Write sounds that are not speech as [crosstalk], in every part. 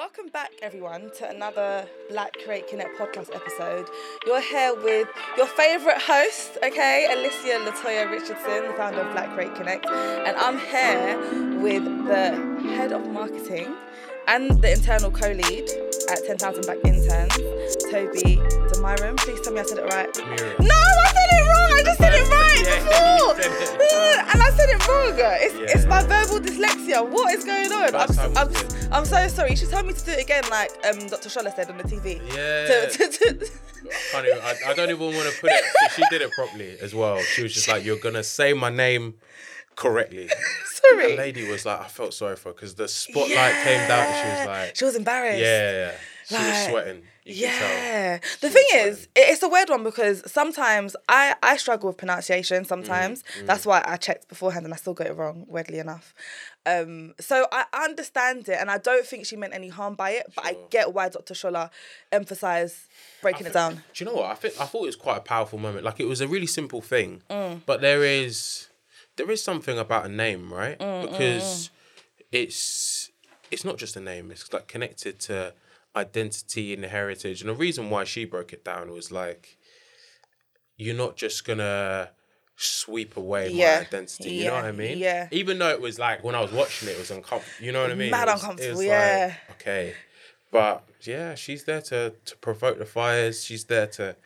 Welcome back, everyone, to another Black Create Connect podcast episode. You're here with your favourite host, okay, Alicia Latoya Richardson, the founder of Black Create Connect, and I'm here with the head of marketing and the internal co-lead at 10,000 Black Interns, Tobi Demiram. Please tell me I said it right. Miriam. No, I said it wrong. I just said it right Yeah, before, it. [laughs] and I said it wrong. It's, Yeah. it's my verbal dyslexia. What is going on? I'm, I'm, we did. I'm so sorry. She told me to do it again, like um, Dr. Shola said on the TV. Yeah. To, to, to, Can't even, I, I don't even want to put it. She did it properly as well. She was just like, "You're gonna say my name correctly." [laughs] Sorry. The lady was like, I felt sorry for her because the spotlight came down and she was like, She was embarrassed. "Yeah, yeah." She was sweating. You could tell. Yeah. The thing is, it- it's a weird one because sometimes I, I struggle with pronunciation sometimes. Mm, That's why I checked beforehand and I still got it wrong, weirdly enough. Um, so I understand it and I don't think she meant any harm by it, but I get why Dr. Shola emphasised breaking it down. Do you know what? I think I thought it was quite a powerful moment. Like it was a really simple thing, Mm. but there is there is something about a name, right? Mm, because it's it's not just a name. It's like connected to identity and heritage. And the reason why she broke it down was like you're not just gonna sweep away Yeah. my identity. You know what I mean? Yeah. Even though it was like when I was watching it, it was uncomfortable. You know what I mean? Mad It was- it uncomfortable, was yeah. Like, okay. But yeah, she's there to to provoke the fires. She's there to,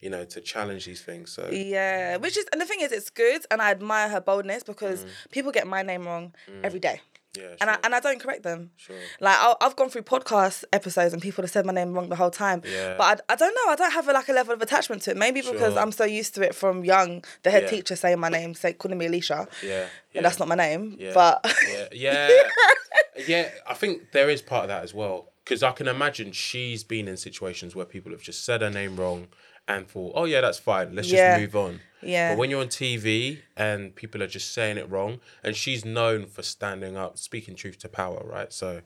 you know, to challenge these things. So Yeah, which is, and the thing is, it's good and I admire her boldness because mm. people get my name wrong mm. every day. Yeah, And I, and I don't correct them. sure. Like i I've gone through podcast episodes and people have said my name wrong the whole time. Yeah. But I, I don't know. I don't have a, like a level of attachment to it. Maybe because Sure. I'm so used to it from young. The head Yeah. teacher saying my name, say calling me Alicia, Yeah, yeah. and that's not my name. Yeah. But yeah, yeah, [laughs] yeah. I think there is part of that as well because I can imagine she's been in situations where people have just said her name wrong and thought, "Oh yeah, that's fine. Let's Yeah. just move on." Yeah. But when you're on TV and people are just saying it wrong, and she's known for standing up, speaking truth to power, right? So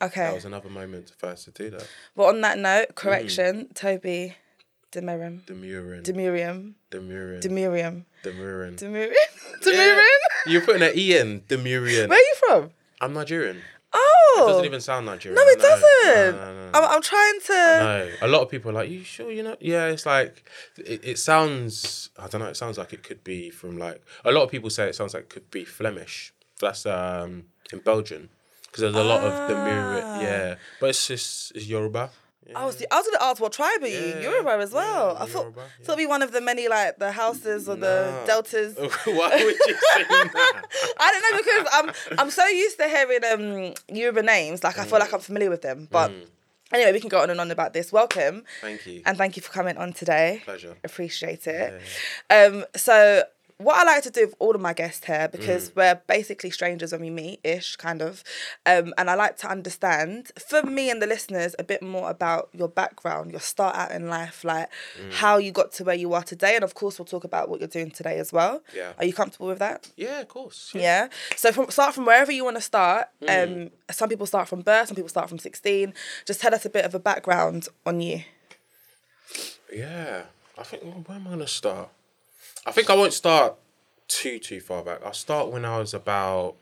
okay, that was another moment for us to do that. But on that note, Mm. correction, Tobi Demuren. Demurring, Demurium. demurring, Demurium. demurring. Demurium. [laughs] Demurium? You're putting an E in demurring. Where are you from? I'm Nigerian. Oh. It doesn't even sound Nigerian. no, it know. doesn't. No, no, no. I'm, I'm trying to. No, a lot of people are like, "You sure you know?" Yeah, it's like it, it sounds. I don't know. It sounds like it could be from like a lot of people say it sounds like it could be Flemish. That's um in Belgium because there's a lot of the mirror. Ah. Yeah, but it's just it's Yoruba. Yeah. Oh, see, I was gonna ask what tribe are you? Yeah, Yoruba as well. yeah, I thought Yoruba, thought it'd be one of the many like the Hausas or the deltas. [laughs] Why would you [laughs] say that? I don't know because I'm I'm so used to hearing um Yoruba names. Like I feel like I'm familiar with them. But Mm. anyway, we can go on and on about this. Welcome Thank you. and thank you for coming on today. Pleasure. Appreciate it. Um, so what I like to do with all of my guests here, because Mm. we're basically strangers when we meet, ish, kind of, um, and I like to understand for me and the listeners a bit more about your background, your start out in life, like Mm. how you got to where you are today, and of course we'll talk about what you're doing today as well. Yeah. Are you comfortable with that? Yeah, of course. Yeah. So from start from wherever you want to start. Mm. Um, some people start from birth, some people start from sixteen. Just tell us a bit of a background on you. Yeah, I think well, where am I gonna start? I think I won't start too too far back. I'll start when I was about.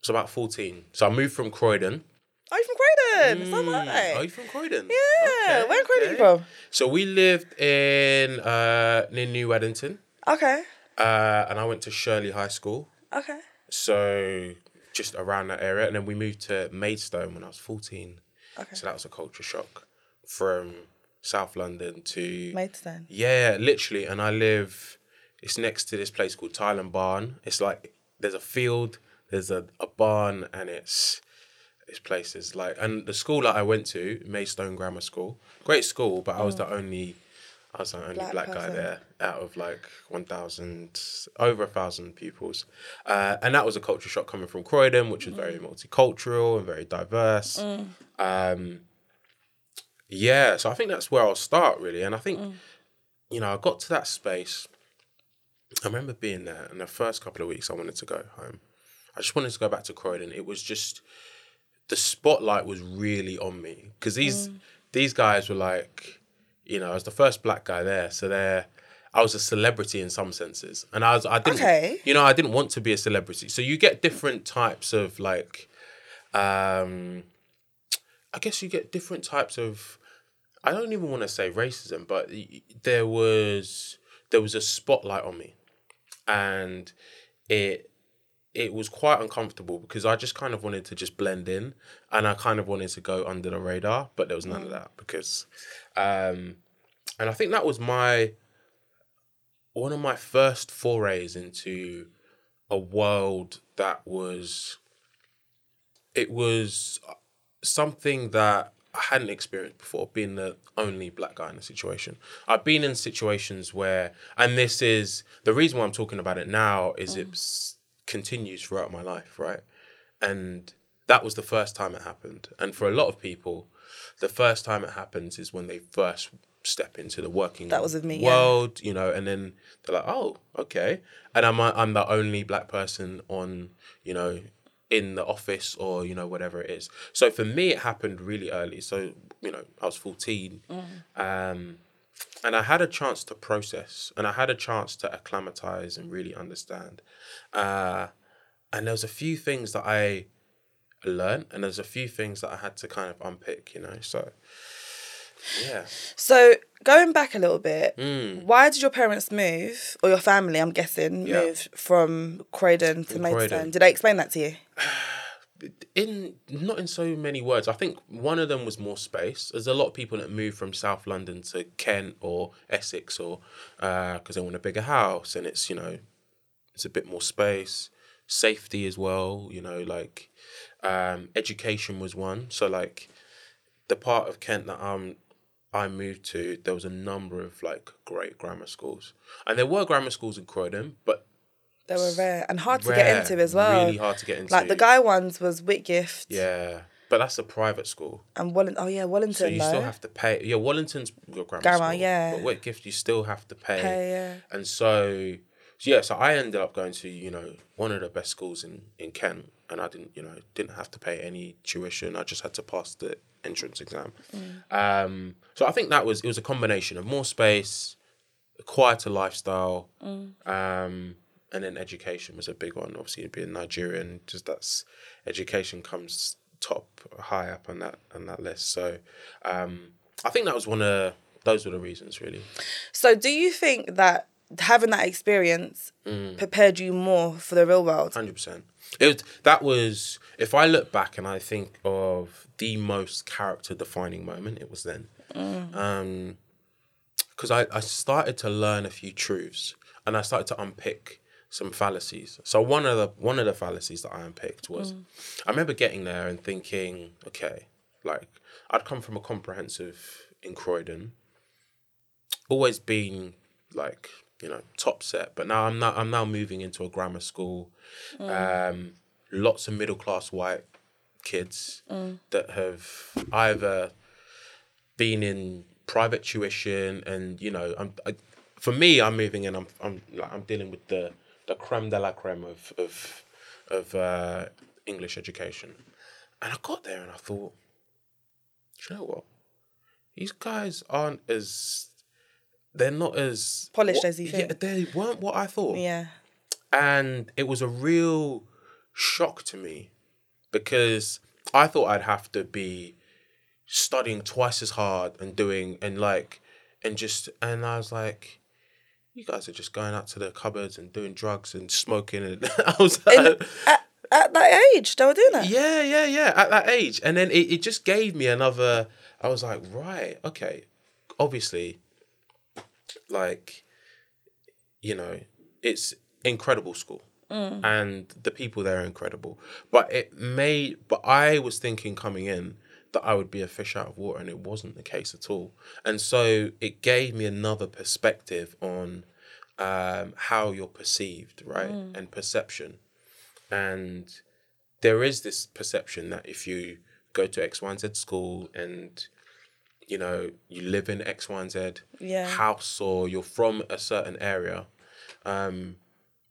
It's about fourteen. So I moved from Croydon. Are you from Croydon? So am Mm, I. Are you from Croydon? Yeah. Okay, Where in Croydon are you from? So we lived in uh, near New Addington, Okay. uh, and I went to Shirley High School. Okay. So just around that area, and then we moved to Maidstone when I was fourteen. Okay. So that was a culture shock from South London to Maidstone. Yeah, literally. And I live, it's next to this place called Tyland Barn. It's like, there's a field, there's a, a barn, and it's, it's places like, and the school that I went to, Maidstone Grammar School, great school, but I was the only, I was the only Black black, guy there out of like 1,000, over a thousand pupils. Uh, and that was a culture shock coming from Croydon, which was very multicultural and very diverse. Um, yeah, so I think that's where I'll start really. And I think, you know, I got to that space. I remember being there, and the first couple of weeks I wanted to go home. I just wanted to go back to Croydon. It was just the spotlight was really on me because these these guys were like, you know, I was the first black guy there, so they're. I was a celebrity in some senses, and I was. I didn't. Okay. You know, I didn't want to be a celebrity. So you get different types of like, um, I guess you get different types of. I don't even want to say racism, but there was there was a spotlight on me, and it it was quite uncomfortable because I just kind of wanted to just blend in, and I kind of wanted to go under the radar, but there was none of that because, um, and I think that was my one of my first forays into a world that was it was something that I hadn't experienced before, being the only black guy in a situation. I've been in situations where, and this is the reason why I'm talking about it now, is it mm. continues throughout my life, right? And that was the first time it happened. And for a lot of people, the first time it happens is when they first step into the working That was with me, yeah. world, you know, and then they're like, oh, okay. And I'm, I'm the only black person on, you know, in the office or you know whatever it is. So for me, it happened really early. So you know, I was fourteen, um, and I had a chance to process, and I had a chance to acclimatize and really understand. Uh, and there was a few things that I learned, and there's a few things that I had to kind of unpick. You know, so yeah. So going back a little bit, why did your parents move, or your family? I'm guessing Yeah. move from Croydon to Maidstone. Did they explain that to you? [sighs] in not in so many words. I think one of them was more space. There's a lot of people that move from South London to Kent or Essex or because they want a bigger house and it's you know it's a bit more space, safety as well. You know like um, education was one. So like the part of Kent that um I moved to, there was a number of like great grammar schools, and there were grammar schools in Croydon, but They were rare and hard to get into as well. Really hard to get into. Like the guy ones was Whitgift Yeah, but that's a private school. and Wallington. Oh yeah, Wallington. So you though. still have to pay. Yeah, Wallington's your grammar, Grammar, school, yeah. But Whitgift, you still have to pay. Pay, yeah. And so, so, yeah, so I ended up going to you know one of the best schools in in Kent, and I didn't you know didn't have to pay any tuition. I just had to pass the entrance exam. Um, so I think that was it was a combination of more space, a quieter lifestyle, um, and then education was a big one. Obviously, being Nigerian, just that's education comes top high up on that on that list. So um, I think that was one of those were the reasons really. So do you think that having that experience Mm. prepared you more for the real world? Hundred percent. It that was if I look back and I think of the most character defining moment, it was then. Um, because I, I started to learn a few truths and I started to unpick some fallacies. So one of the one of the fallacies that I unpicked was I remember getting there and thinking, okay, like I'd come from a comprehensive in Croydon, always been like you know top set, but now I'm now I'm now moving into a grammar school. Um, lots of middle class white kids that have either been in private tuition and you know I'm I, for me I'm moving in I'm I'm like I'm dealing with the the creme de la creme of of of uh, English education, and I got there and I thought, "Do you know what? These guys aren't as they're not as Polished what- as you think. Yeah, they weren't what I thought Yeah. and it was a real shock to me because I thought I'd have to be studying twice as hard and doing and like and just and I was like you guys are just going out to the cupboards and doing drugs and smoking and [laughs] I was like At, at that age, they were doing that. yeah yeah yeah at that age and then it, it just gave me another I was like right okay obviously like you know it's incredible school. And the people there are incredible. But it made but i was thinking coming in that i would be a fish out of water and it wasn't the case at all. And so it gave me another perspective on um, how you're perceived right and perception. And there is this perception that if you go to X, Y, and Z school and you know you live in X, Y, and Z Yeah. house or you're from a certain area, um,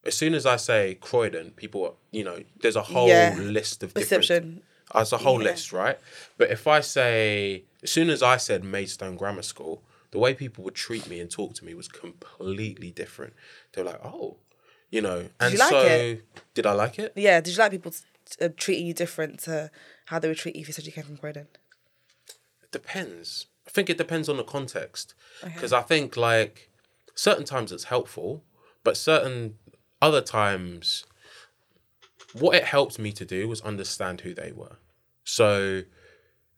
as soon as I say Croydon, people you know there's a whole Yeah. list of different. Perception. As a whole Yeah. list, right? But if I say, as soon as I said Maidstone Grammar School, the way people would treat me and talk to me was completely different. They were like, "Oh, you know," and you like so it? did I like it? Yeah. Did you like people t- uh, treating you different to how they would treat you if you said you came from Croydon? Depends. I think it depends on the context because I think like certain times it's helpful, but certain other times, what it helped me to do was understand who they were. So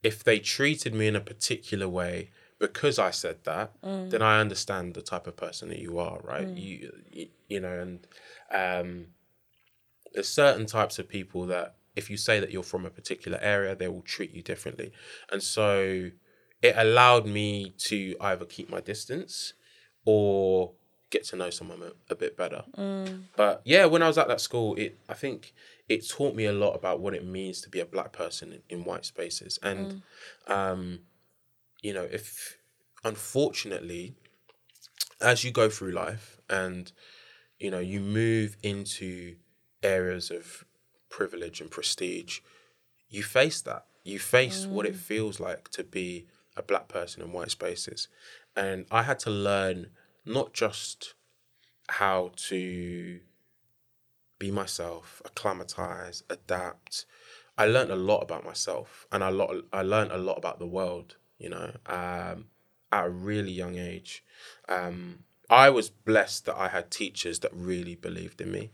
if they treated me in a particular way because I said that, then I understand the type of person that you are, right? You, you you know, and um, there's certain types of people that if you say that you're from a particular area, they will treat you differently. And so it allowed me to either keep my distance or get to know someone a, a bit better. But yeah, when I was at that school, it I think it taught me a lot about what it means to be a black person in, in white spaces. And um, you know, if unfortunately, as you go through life and you know, you move into areas of privilege and prestige, you face that. You face what it feels like to be a black person in white spaces. And I had to learn not just how to be myself, acclimatize, adapt. I learned a lot about myself and a lot I learned a lot about the world, you know, um, at a really young age. Um, I was blessed that I had teachers that really believed in me.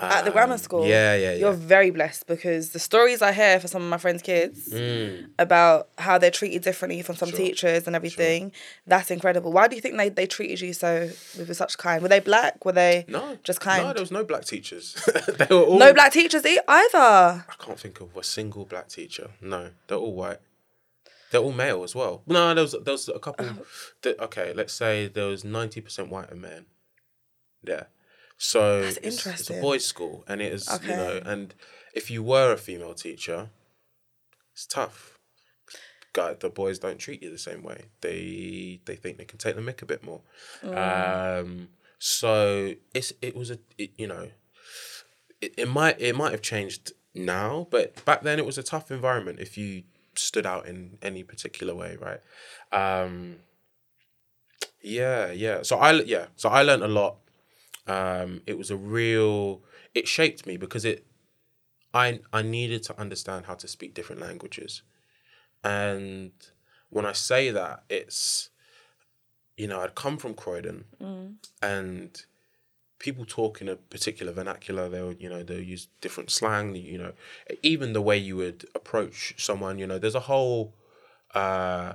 At the grammar school. Um, yeah, yeah, yeah. You're very blessed because the stories I hear for some of my friends' kids Mm. about how they're treated differently from some teachers and everything, that's incredible. Why do you think they, they treated you so with such kind? Were they black? Were they No, just kind? No, there was no black teachers. [laughs] they were all. no black teachers either. I can't think of a single black teacher. No, they're all white. They're all male as well. No, there was there was a couple. That, okay, let's say there was ninety percent white and men. Yeah, so it's, it's a boys' school, and it is you know, and if you were a female teacher, it's tough. Guy, the boys don't treat you the same way. They they think they can take the mick a bit more. Um, so it's it was a it, you know it, it might it might have changed now, but back then it was a tough environment if you stood out in any particular way, right? Um, yeah, yeah. So I yeah, so I learned a lot. Um, it was a real. It shaped me because it. I I needed to understand how to speak different languages, and when I say that, it's, you know, I'd come from Croydon, and people talk in a particular vernacular they'll you know they'll use different slang you know even the way you would approach someone you know there's a whole uh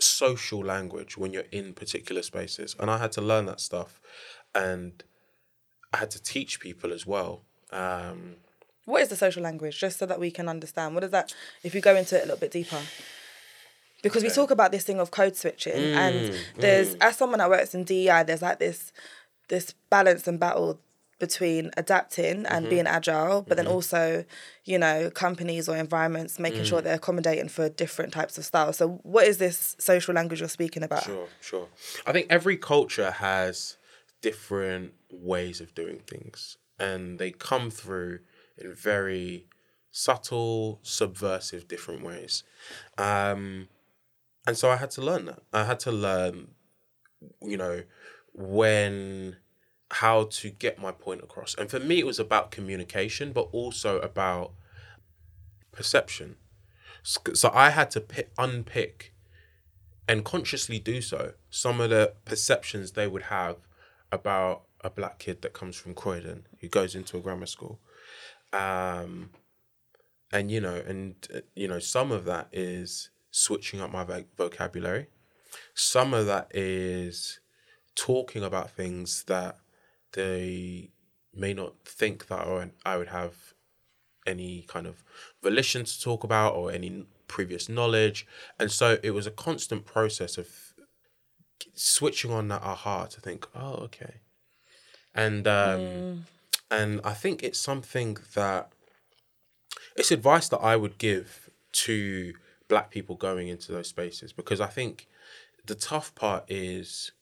social language when you're in particular spaces and i had to learn that stuff and i had to teach people as well um What is the social language? Just so that we can understand. What is that? If you go into it a little bit deeper. Because we talk about this thing of code switching, Mm, and there's as someone that works in DEI, there's like this this balance and battle between adapting and Mm-hmm. being agile, but then also, you know, companies or environments making Mm. sure they're accommodating for different types of styles. So, what is this social language you're speaking about? Sure, sure. I think every culture has different ways of doing things, and they come through in very subtle, subversive, different ways. Um, and so I had to learn that. I had to learn, you know, when how to get my point across. And for me, it was about communication, but also about perception. So I had to pick, unpick and consciously do so some of the perceptions they would have about a black kid that comes from Croydon who goes into a grammar school. Um, and you know, and uh, you know, some of that is switching up my voc- vocabulary. Some of that is talking about things that they may not think that I- would have any kind of volition to talk about or any previous knowledge. And so it was a constant process of switching on that aha to think, oh, okay. And um, and I think it's something that it's advice that I would give to black people going into those spaces because I think the tough part is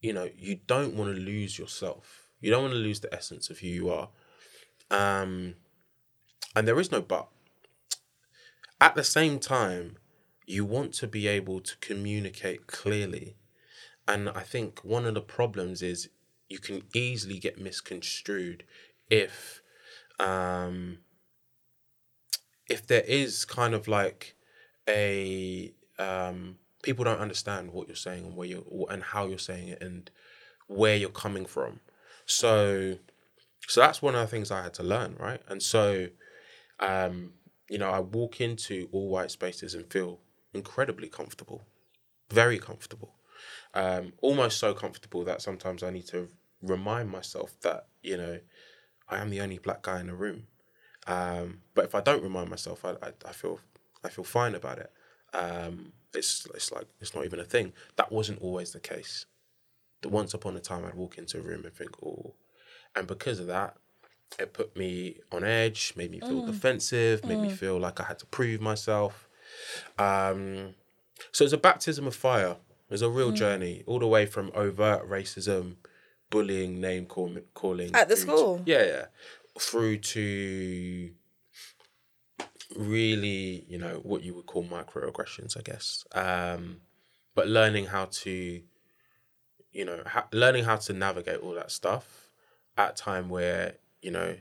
you know, you don't want to lose yourself. You don't want to lose the essence of who you are. Um and there is no but. At the same time, you want to be able to communicate clearly. And I think one of the problems is you can easily get misconstrued if um if there is kind of like a um, people don't understand what you're saying and where you and how you're saying it and where you're coming from. So, so that's one of the things I had to learn, right? And so, um, you know, I walk into all white spaces and feel incredibly comfortable, very comfortable, um, almost so comfortable that sometimes I need to remind myself that you know I am the only black guy in the room. Um, but if I don't remind myself, I, I, I feel I feel fine about it. Um, it's it's like it's not even a thing. That wasn't always the case. The once upon a time, I'd walk into a room and think, oh, and because of that, it put me on edge, made me feel mm. defensive, made me mm. feel like I had to prove myself. Um, so it's a baptism of fire. It was a real mm. journey, all the way from overt racism, bullying, name call, calling At the through school? yeah, yeah, through to really, you know, what you would call microaggressions, I guess. Um, but learning how to, you know, ha- learning how to navigate all that stuff at a time where you know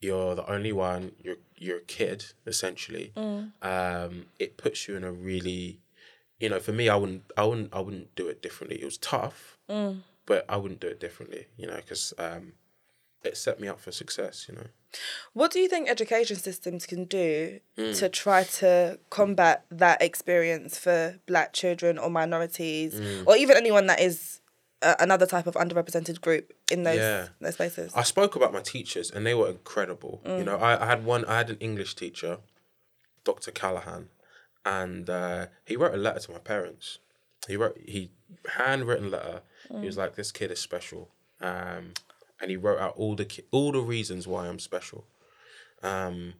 you're the only one, you're you're a kid essentially. Um, it puts you in a really, you know, for me, I wouldn't, I wouldn't, I wouldn't do it differently. It was tough, but I wouldn't do it differently, you know, because um, it set me up for success, you know. What do you think education systems can do Hmm. to try to combat that experience for black children or minorities Hmm. or even anyone that is uh, another type of underrepresented group in those Yeah. those spaces? I spoke about my teachers and they were incredible. You know, I, I had one, I had an English teacher, Dr. Callahan, and uh, he wrote a letter to my parents. He wrote, he handwritten letter. He was like, "This kid is special," um, and he wrote out all the ki- all the reasons why I'm special. Um,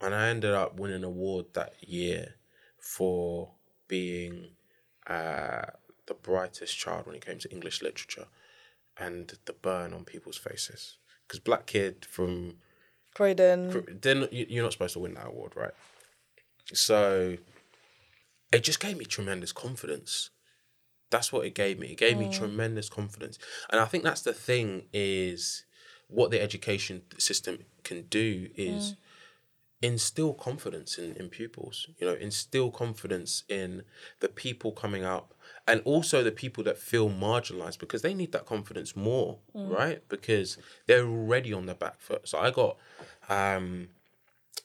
and I ended up winning an award that year for being uh, the brightest child when it came to English literature and the burn on people's faces. Because black kid from Croydon. then you- you're not supposed to win that award, right? So it just gave me tremendous confidence. That's what it gave me. It gave me mm. tremendous confidence, and I think that's the thing is what the education system can do is mm. instill confidence in, in pupils you know instill confidence in the people coming up and also the people that feel marginalized because they need that confidence more mm. right? Because they're already on the back foot. So i got um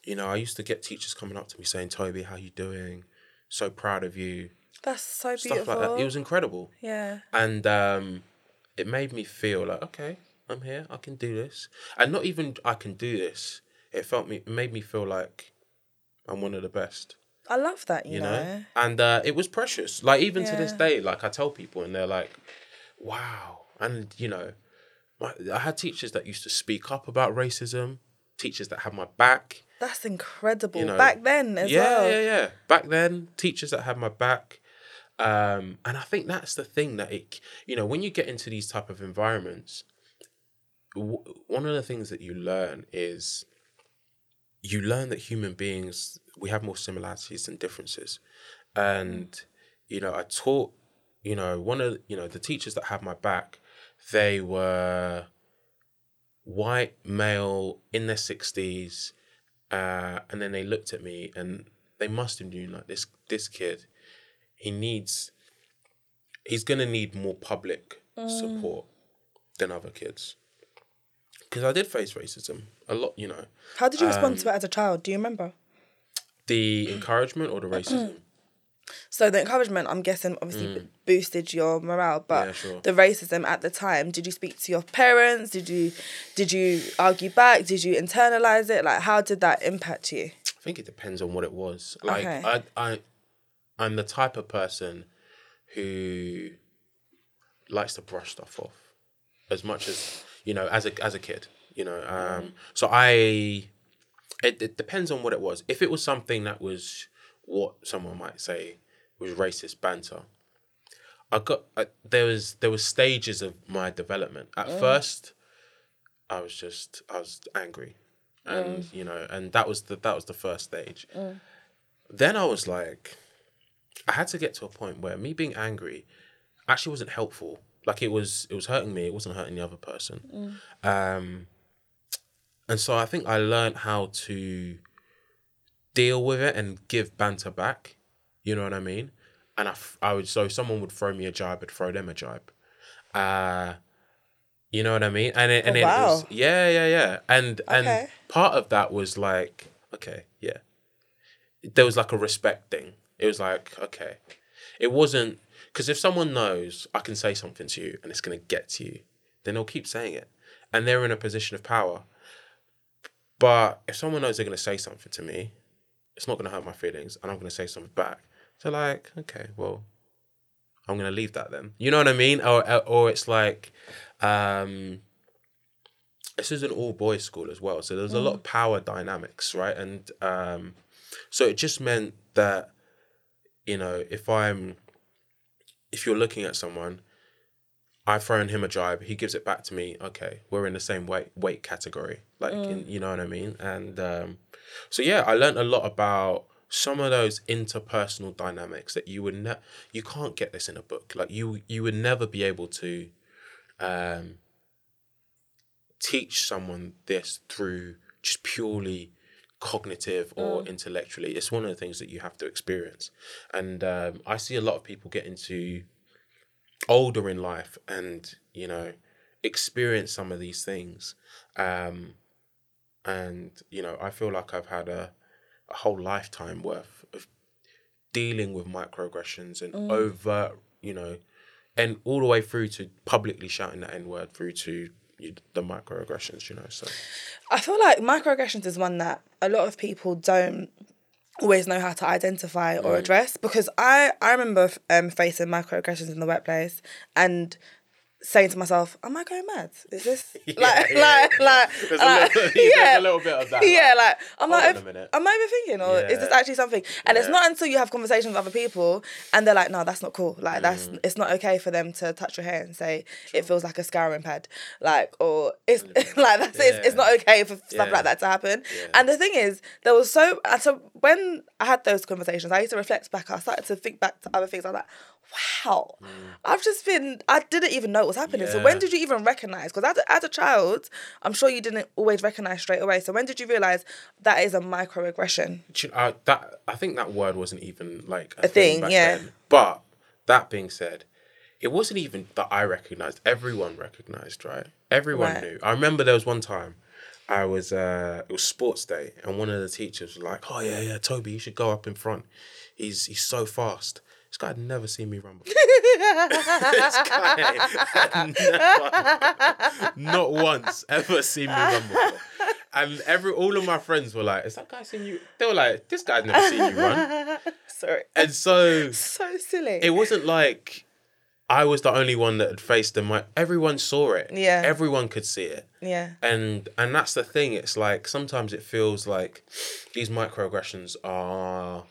you know i used to get teachers coming up to me saying tobi how you doing? So proud of you That's so stuff beautiful. like that it was incredible yeah. and um, it made me feel like okay i'm here i can do this and not even i can do this it felt me it made me feel like i'm one of the best I love that, you, you know. know and uh, it was precious like even to this day like i tell people and they're like wow and you know my, i had teachers that used to speak up about racism teachers that had my back That's incredible. you know, Back then as yeah, well. Yeah, yeah, Back then, teachers that had my back. Um, and I think that's the thing that it, you know, when you get into these type of environments, w- one of the things that you learn is you learn that human beings we have more similarities than differences, and you know, I taught, you know, one of you know the teachers that had my back, they were white male in their sixties uh, and then they looked at me and they must have known like this this kid he needs he's gonna need more public support than other kids because i did face racism a lot you know How did you respond Um, to it as a child? Do you remember? the encouragement or the racism So the encouragement, I'm guessing, obviously b- boosted your morale, but Mm. Yeah, sure. the racism at the time. Did you speak to your parents? Did you did you argue back? Did you internalize it? Like, how did that impact you? I think it depends on what it was. Like Okay. I, I, I'm the type of person who likes to brush stuff off as much as you know as a as a kid. You know, um, so I. It, it depends on what it was. If it was something that was what someone might say was racist banter, I got I, there was there was stages of my development. At first, I was just I was angry, and you know, and that was the that was the first stage. Then I was like, I had to get to a point where me being angry actually wasn't helpful. Like it was it was hurting me. It wasn't hurting the other person. Um, and so I think I learned how to deal with it and give banter back. You know what I mean? And I, f- I would so someone would throw me a jibe, I'd throw them a jibe. Uh you know what I mean? And it, and Oh, it wow. was yeah, yeah, yeah. And Okay. and part of that was like, okay, yeah. There was like a respect thing. It was like, okay. It wasn't because if someone knows I can say something to you and it's gonna get to you, then they'll keep saying it. And they're in a position of power. But if someone knows they're gonna say something to me, it's not gonna hurt my feelings, and I'm gonna say something back. So like, okay, well, I'm gonna leave that then. You know what I mean? Or or it's like, um, this is an all boys school as well, so there's a lot of power dynamics, right? And um, so it just meant that, you know, if I'm, if you're looking at someone, I've thrown him a jibe, he gives it back to me. Okay, we're in the same weight weight category, like in, you know what I mean. And um, so yeah, I learned a lot about some of those interpersonal dynamics that you would ne- you can't get this in a book. Like you you would never be able to um, teach someone this through just purely cognitive or intellectually. It's one of the things that you have to experience. And um, I see a lot of people get into older in life and, you know, experience some of these things. Um, and, you know, I feel like I've had a, a whole lifetime worth of dealing with microaggressions and overt, you know, and all the way through to publicly shouting that N word through to the microaggressions, you know. So I feel like microaggressions is one that a lot of people don't always know how to identify or address because I I remember um, facing microaggressions in the workplace and saying to myself, "Am I going mad? Is this [laughs] like yeah, like like [laughs] there's a, like, little, [laughs] yeah." a little bit of that. yeah, like I'm like, over- am I overthinking or is this actually something? And it's not until you have conversations with other people and they're like, no, that's not cool. Like that's Mm. it's not okay for them to touch your hair and say it feels like a scouring pad, like or it's like that's it's, it's not okay for stuff Yeah. like that to happen. Yeah. And the thing is, there was so so when I had those conversations, I used to reflect back. I started to think back to other things. I'm like, wow, I've just been. I didn't even know what was happening. So when Mm. Did you even recognize? Because as a, as a child, I'm sure you didn't always recognize straight away. So when did you realize that is a microaggression? You- I, that I think that word wasn't even like a, A thing, back yeah. then. But that being said, it wasn't even that I recognized. Everyone recognized, right? Everyone Right. knew. I remember there was one time I was uh it was sports day and one of the teachers was like, Oh yeah, yeah, Tobi, you should go up in front. He's he's so fast. Guy had never seen me run before. this [laughs] guy had never, not once ever seen me run before. And every all of my friends were like, "Is that guy seen you?" They were like, "This guy's never seen you run." [laughs] Sorry, And so so silly. it wasn't like I was the only one that had faced them. Like everyone saw it. Yeah. Everyone could see it. yeah, And and that's the thing. It's like sometimes it feels like these microaggressions are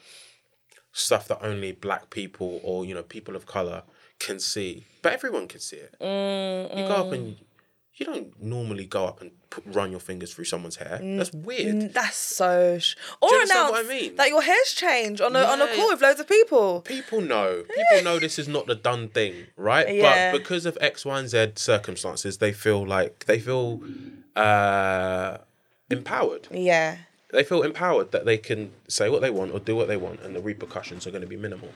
stuff that only black people or you know people of color can see, but everyone can see it. You go up and you don't normally go up and put, run your fingers through someone's hair. That's weird. Mm, that's so. Sh- or you understand announce what I mean? that your hair's changed on a on a call with loads of people. People know. People know this is not the done thing, right? Yeah. But because of X, Y, and Z circumstances, they feel like they feel uh, empowered. Yeah, They feel empowered that they can say what they want or do what they want, and the repercussions are going to be minimal.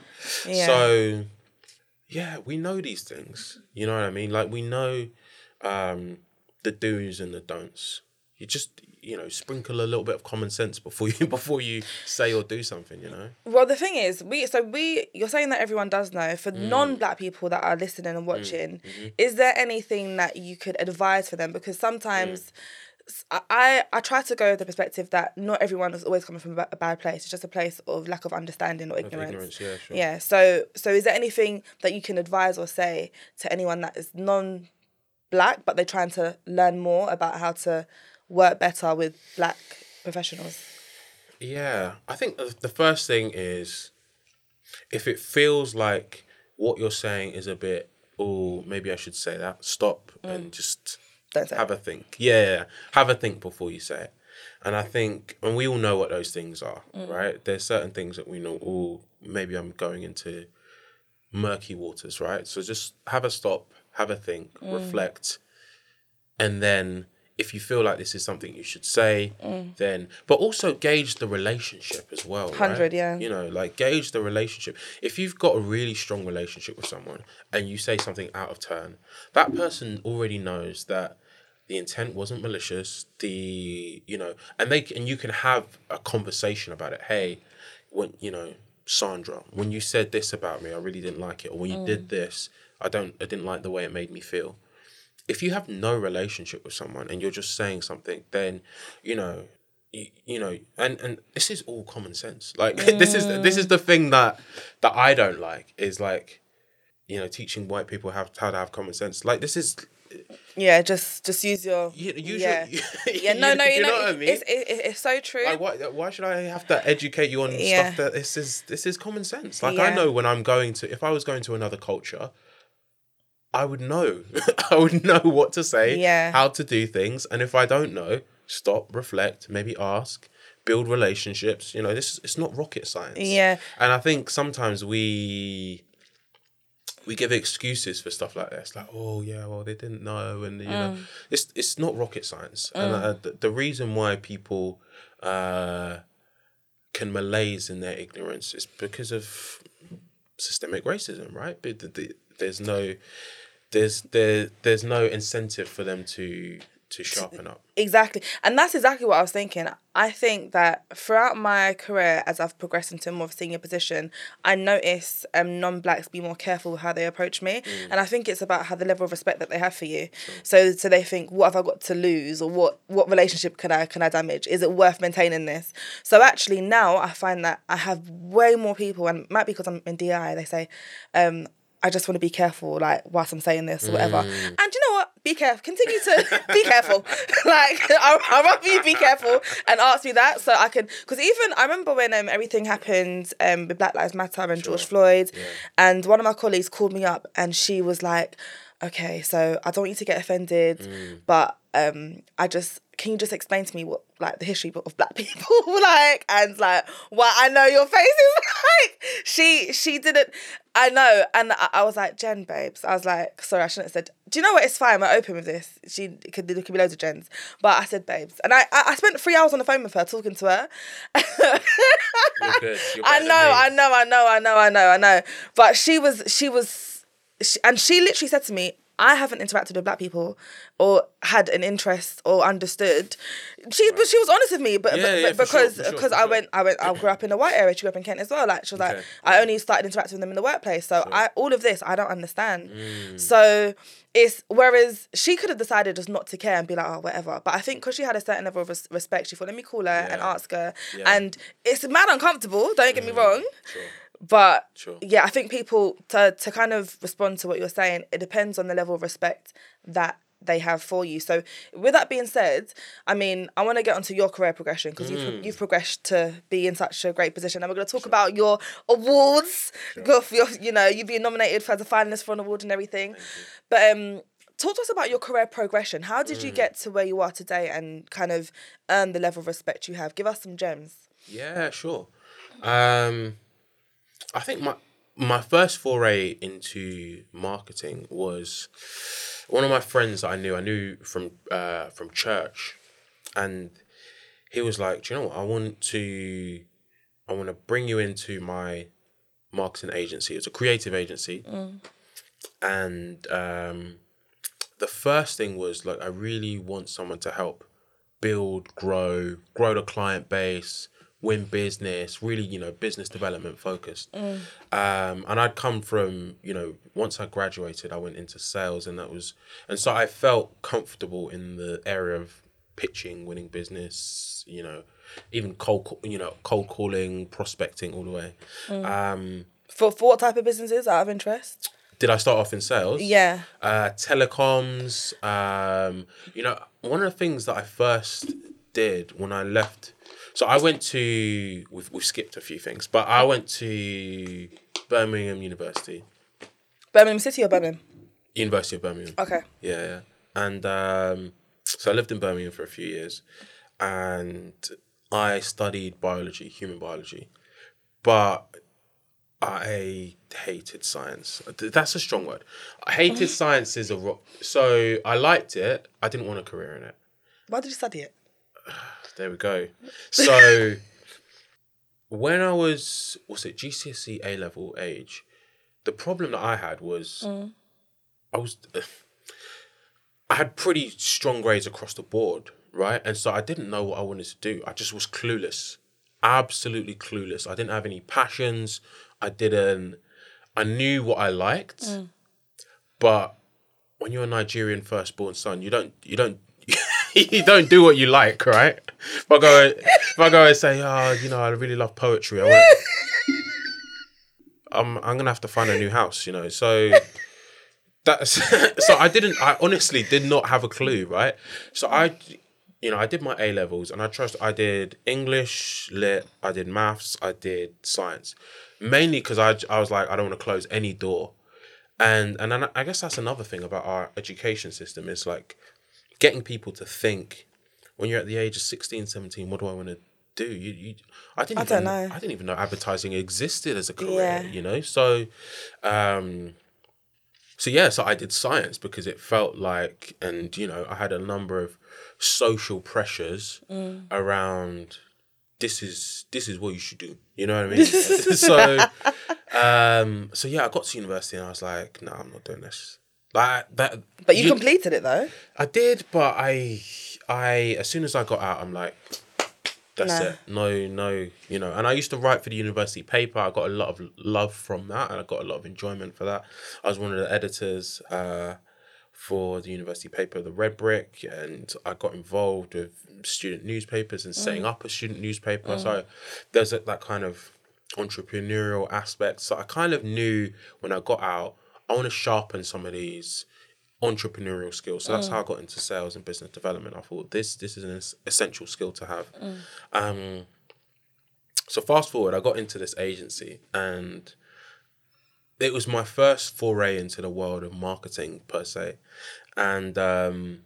yeah. So, yeah, we know these things. You know what I mean? Like we know um, the do's and the don'ts. You just you know sprinkle a little bit of common sense before you [laughs] before you say or do something. You know. Well, the thing is, we so we you're saying that everyone does know. For Mm. non-black people that are listening and watching, Mm-hmm. is there anything that you could advise for them? Because sometimes. s- I, I I try to go with the perspective that not everyone is always coming from a bad place. It's just a place of lack of understanding or ignorance. ignorance, yeah, sure. Yeah. So so is there anything that you can advise or say to anyone that is non-black but they're trying to learn more about how to work better with black professionals? Yeah, I think the the first thing is if it feels like what you're saying is a bit, oh, maybe I should say that. Stop and mm. just Don't say it. have a think. Yeah, yeah, have a think before you say it. And I think, and we all know what those things are, mm. right? There's certain things that we know. Oh, maybe I'm going into murky waters, right? So just have a stop, have a think, mm. reflect, and then if you feel like this is something you should say, mm. then but also gauge the relationship as well. right? 100, yeah. You know, like gauge the relationship. If you've got a really strong relationship with someone and you say something out of turn, that person already knows that the intent wasn't malicious. The you know, and they and you can have a conversation about it. Hey, when you know, Sandra, when you said this about me, I really didn't like it. Or when you did mm. this, I don't, I didn't like the way it made me feel if you have no relationship with someone and you're just saying something, then you know, you, you know, and and this is all common sense. Like [laughs] this is this is mm. the thing that that I don't like is like, you know, teaching white people how how to have common sense. Like this is. Yeah, just just use your. You, use yeah. [laughs] your, yeah, no, no, you, you know, know what I mean. it's, it, it- it's so true. Like, why, why should I have to educate you on Yeah. stuff that this is this is common sense? Like I know when I'm going to if I was going to another culture, I would know. [laughs] I would know what to say, Yeah. how to do things, and if I don't know, stop, reflect, maybe ask, build relationships. You know, this it's not rocket science. Yeah. And I think sometimes we we give excuses for stuff like this, like oh yeah, well they didn't know, and you know, it's it's not rocket science. And uh, the, the reason why people uh, can malaise in their ignorance is because of systemic racism, right? But the, the, there's no there's there there's no incentive for them to to sharpen up. Exactly. And that's exactly what I was thinking. I think that throughout my career, as I've progressed into a more of a senior position, I notice um, non blacks be more careful how they approach me. And I think it's about how the level of respect that they have for you. So so they think, what have I got to lose or what what relationship can I can I damage? Is it worth maintaining this? So actually now I find that I have way more people and it might be because I'm in DI, they say, um, I just want to be careful, like whilst I'm saying this or whatever. And you know what? Be careful. Continue to [laughs] be careful. [laughs] like I, I'd rather you be careful and ask me that so I can. Because even I remember when um, everything happened um, with Black Lives Matter and George Floyd, and one of my colleagues called me up and she was like, "Okay, so I don't want you to get offended, but um, I just." Can you just explain to me what like the history of black [laughs] people like and like what I know your face is like she she didn't I know and I, I was like Jen babes I was like sorry I shouldn't have said do you know what it's fine we're open with this she it could there could be loads of Jens but I said babes and I I, I spent three hours on the phone with her talking to her [laughs] You're good. You're I know. I know, I know, I know, I know, I know. But she was, she was, she, and she literally said to me, I haven't interacted with black people or had an interest or understood. She, but she was honest with me, but, Yeah, but, yeah, but sure, because sure, because for I sure. went, I went, I grew up in the white area. She grew up in Kent as well. Like she was like, I only started interacting with them in the workplace. So I, all of this, I don't understand. Mm. So it's whereas she could have decided just not to care and be like, oh, whatever. But I think because she had a certain level of res- respect, she thought, let me call her and ask her. Yeah. Mm. And it's mad uncomfortable. Don't get me wrong. Sure. But Sure. yeah, I think people to to kind of respond to what you're saying, it depends on the level of respect that they have for you. So with that being said, I mean, I want to get onto your career progression because Mm. you've you've progressed to be in such a great position, and we're going to talk about your awards. Your, your, you know, you've been nominated for as a finalist for an award and everything. But um, talk to us about your career progression. How did Mm. you get to where you are today and kind of earn the level of respect you have? Give us some gems. Yeah, sure. Um, I think my my first foray into marketing was one of my friends that I knew. I knew from uh, from church, and he was like, "Do you know what? I want to, I want to bring you into my marketing agency. It's a creative agency, and um, the first thing was like, I really want someone to help build, grow, grow the client base, win business, really, you know, business development focused. Um, and I'd come from, you know, once I graduated, I went into sales and that was, and so I felt comfortable in the area of pitching, winning business, you know, even cold, you know, cold calling, prospecting all the way. Um, For, for what type of businesses out of interest? did I start off in sales? Yeah. uh, telecoms. Um, you know, one of the things that I first did when I left. So I went to. We've, we've skipped a few things, but I went to Birmingham University, Birmingham City or Birmingham? University of Birmingham. Okay. Yeah, yeah. And um, so I lived in Birmingham for a few years, and I studied biology, human biology, but I hated science. That's a strong word. I hated [laughs] science is a ro- so I liked it. I didn't want a career in it. Why did you study it? [sighs] There we go. So when I was what's it GCSE A level age, the problem that I had was mm. I was [sighs] I had pretty strong grades across the board, right? And so I didn't know what I wanted to do. I just was clueless. Absolutely clueless. I didn't have any passions. I didn't I knew what I liked. Mm. But when you're a Nigerian firstborn son, you don't you don't [laughs] you don't do what you like, right? If I go if I go and say, oh, you know, I really love poetry, I want I'm I'm gonna have to find a new house, you know. So that's [laughs] so I didn't I honestly did not have a clue, right? So I you know, I did my A levels and I trust I did English, lit, I did maths, I did science. Mainly because I, I was like, I don't want to close any door. And and I guess that's another thing about our education system is like getting people to think when you're at the age of 16, 17, what do I want to do? You, you I didn't I even, don't know. I didn't even know advertising existed as a career, Yeah. you know? So um so yeah, so I did science because it felt like, and you know, I had a number of social pressures Mm. around. This is this is what you should do. You know what I mean? [laughs] so, um, so yeah, I got to university and I was like, no, I'm not doing this. Like that. But you, completed it though. I did, but I, I as soon as I got out, I'm like, that's Nah. it. No, no, you know. And I used to write for the university paper. I got a lot of love from that, and I got a lot of enjoyment for that. I was one of the editors uh, for the university paper, the Red Brick, and I got involved with student newspapers and setting up a student newspaper. So there's a, that kind of entrepreneurial aspect. So I kind of knew when I got out, I want to sharpen some of these entrepreneurial skills. So that's how I got into sales and business development. I thought this this is an essential skill to have. Um, so fast forward, I got into this agency and it was my first foray into the world of marketing per se, and um,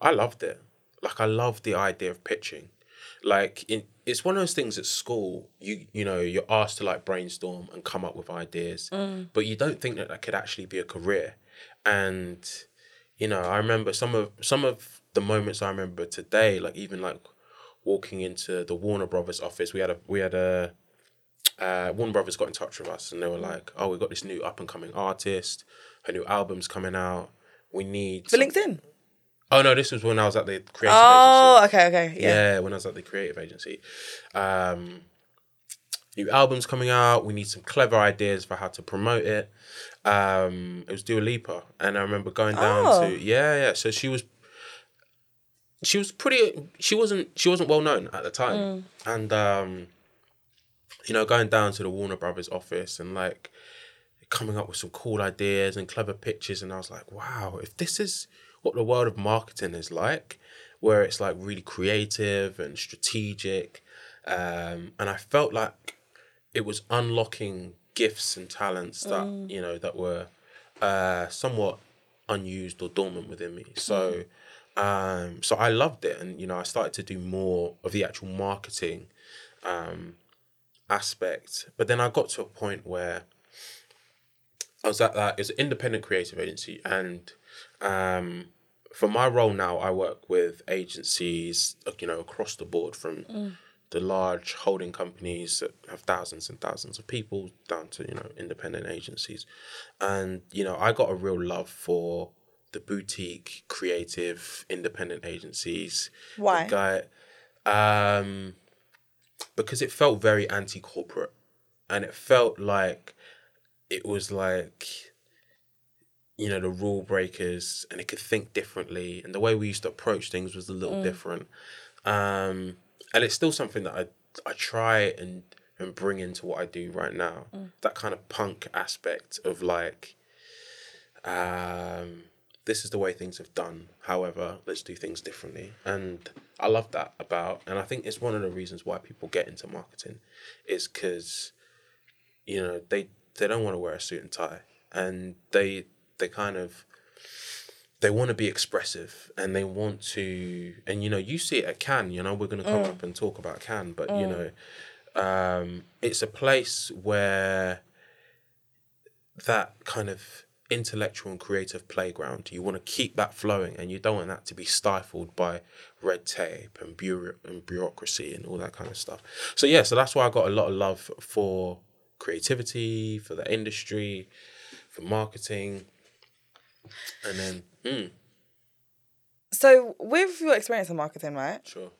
I loved it. Like I loved the idea of pitching. Like in, it's one of those things at school. You you know you're asked to like brainstorm and come up with ideas, but you don't think that that could actually be a career. And you know I remember some of some of the moments I remember today. Like even like walking into the Warner Brothers office, we had a we had a uh, Warner Brothers got in touch with us and they were like, "Oh, we've got this new up and coming artist. Her new album's coming out. We need." For some-" LinkedIn. Oh no, this was when I was at the creative Agency. Oh, agency. okay, okay. Yeah. Yeah, when I was at the creative agency. Um, new albums coming out. We need some clever ideas for how to promote it. Um, it was Dua Lipa, and I remember going down Oh. to yeah, yeah. So she was, she was pretty. She wasn't. She wasn't well known at the time, and um, you know, going down to the Warner Brothers office and like coming up with some cool ideas and clever pitches, and I was like, wow, if this is what the world of marketing is like, where it's like really creative and strategic, um, and I felt like it was unlocking gifts and talents that you know that were uh, somewhat unused or dormant within me. So, um, so I loved it, and you know, I started to do more of the actual marketing um, aspect. But then I got to a point where I was at that. It's an independent creative agency, and um, for my role now, I work with agencies, uh, you know, across the board from the large holding companies that have thousands and thousands of people down to you know independent agencies, and you know, I got a real love for the boutique, creative, independent agencies. The Why? guy, um, because it felt very anti-corporate, and it felt like it was like you know the rule breakers and it could think differently and the way we used to approach things was a little different. Um and it's still something that i i try and and bring into what i do right now. That kind of punk aspect of like um this is the way things have done however let's do things differently. And i love that about and i think it's one of the reasons why people get into marketing is because you know they they don't want to wear a suit and tie. And they they kind of they want to be expressive and they want to and you know you see it at Cannes you know we're going to come up and talk about Cannes but you know um it's a place where that kind of intellectual and creative playground you want to keep that flowing and you don't want that to be stifled by red tape and, bureau- and bureaucracy and all that kind of stuff. So yeah, so that's why I got a lot of love for creativity, for the industry, for marketing, and then mm, So, with your experience in marketing, right? sure.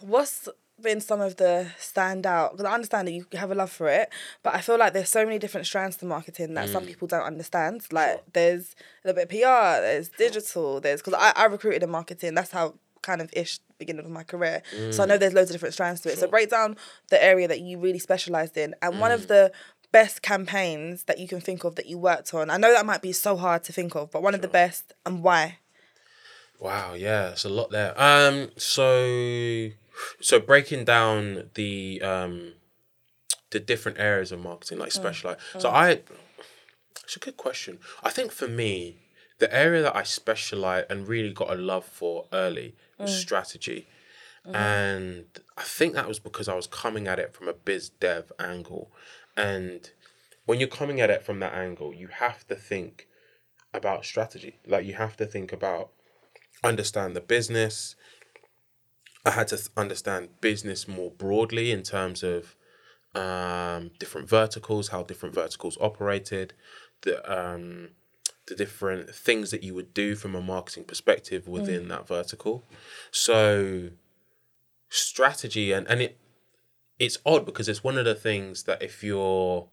What's been some of the standout? Because I understand that you have a love for it, but I feel like there's so many different strands to marketing that some hmm. people don't understand. Like, Sure. there's a little bit of PR, there's digital, there's because I, I recruited in marketing. That's how kind of ish beginning of my career. So I know hmm. there's loads of different strands to it. So break down the area that you really specialized in and one of hmm. the best campaigns that you can think of that you worked on. I know that might be so hard to think of, but one of the best and why. Wow, yeah, it's a lot there. Um, so so breaking down the um the different areas of marketing, like specialize. So I, it's a good question. I think for me, the area that I specialize and really got a love for early was strategy, and I think that was because I was coming at it from a biz dev angle, and when you're coming at it from that angle, you have to think about strategy. Like you have to think about understand the business. I had to understand business more broadly in terms of um, different verticals, how different verticals operated, the um, the different things that you would do from a marketing perspective within that vertical. So strategy and and it it's odd because it's one of the things that if you're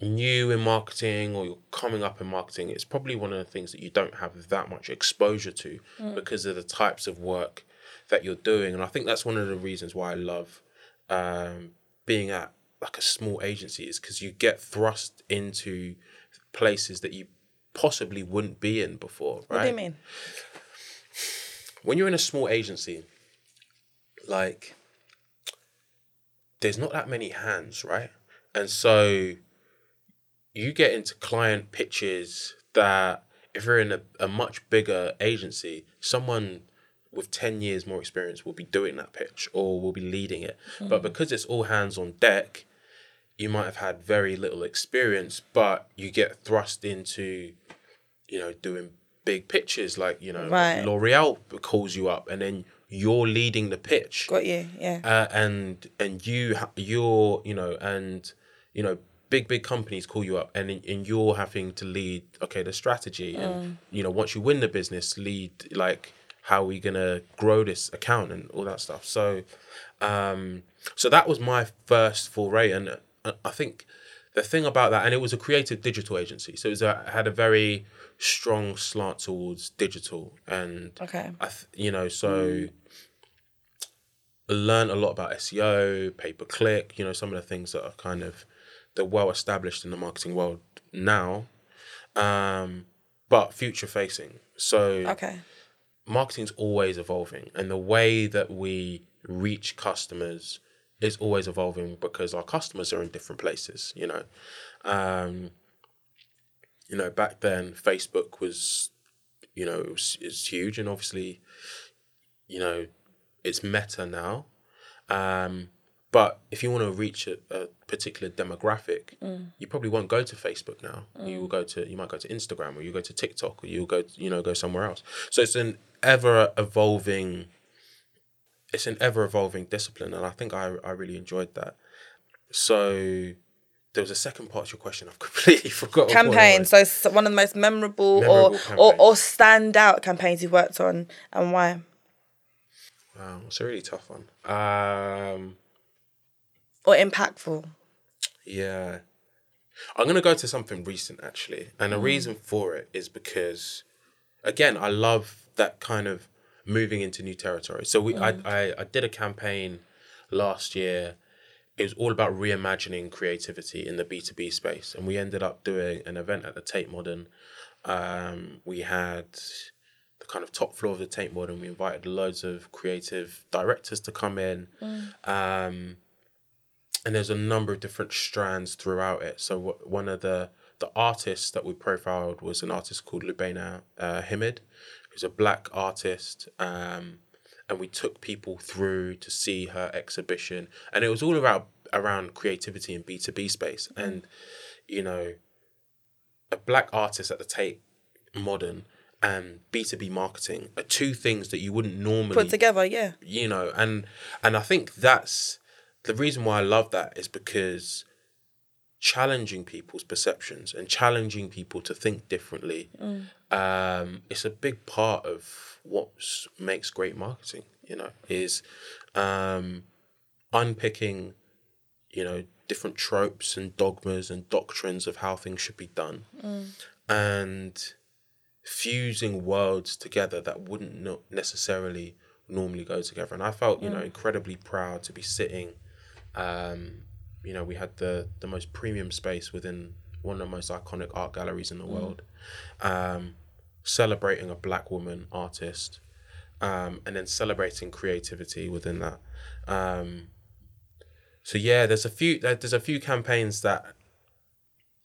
new in marketing or you're coming up in marketing, it's probably one of the things that you don't have that much exposure to because of the types of work that you're doing. And I think that's one of the reasons why I love um, being at like a small agency is because you get thrust into places that you possibly wouldn't be in before, right? What do you mean? when you're in a small agency, like there's not that many hands, right? And so you get into client pitches that if you're in a, a much bigger agency, someone with 10 years more experience will be doing that pitch or will be leading it. But hmm. because it's all hands on deck, you might have had very little experience, but you get thrust into, you know, doing big pitches like, you know, Right. L'Oreal calls you up and then you're leading the pitch Got you, yeah. uh, and and you ha- you're you know and you know big big companies call you up and and you're having to lead okay the strategy and you know once you win the business lead like how are we gonna grow this account and all that stuff so um so that was my first foray and uh, i think the thing about that and it was a creative digital agency so it was a, had a very strong slant towards digital and Okay. I th- you know, so learn a lot about SEO, pay per click, you know, some of the things that are kind of they're well established in the marketing world now, um, but future facing. So Okay. marketing's always evolving, and the way that we reach customers is always evolving because our customers are in different places. You know, um, you know, back then Facebook was, you know, it was, it's huge, and obviously, you know, it's meta now. Um, but if you want to reach a, a particular demographic, you probably won't go to Facebook now. You will go to you might go to Instagram or you go to TikTok or you'll go you know go somewhere else. So it's an ever evolving it's an ever evolving discipline and I think I, I really enjoyed that. So there was a second part to your question I've [laughs] completely forgotten. Campaign. So one of the most memorable, Memorable or, or or standout campaigns you've worked on, and why? Wow, it's a really tough one. Um Or impactful. Yeah. I'm going to go to something recent actually. And the reason for it is because again, I love that kind of moving into new territory. So we I, I I did a campaign last year. It was all about reimagining creativity in the B2B space and we ended up doing an event at the Tate Modern. Um, we had the kind of top floor of the Tate Modern. We invited loads of creative directors to come in. Um, and there's a number of different strands throughout it. So wh- one of the the artists that we profiled was an artist called Lubaina uh, Himid, who's a black artist. Um, and we took people through to see her exhibition, and it was all about around creativity in B two B space. And you know, a black artist at the Tate Modern and B2B marketing are two things that you wouldn't normally Put together, yeah. you know and and i think that's the reason why i love that is because challenging people's perceptions and challenging people to think differently um it's a big part of what makes great marketing you know is um unpicking you know different tropes and dogmas and doctrines of how things should be done. And fusing worlds together that wouldn't not necessarily normally go together. And I felt, you know, incredibly proud to be sitting. Um, you know, we had the the most premium space within one of the most iconic art galleries in the world, um, celebrating a black woman artist, um, and then celebrating creativity within that. Um, so yeah, there's a few there's a few campaigns that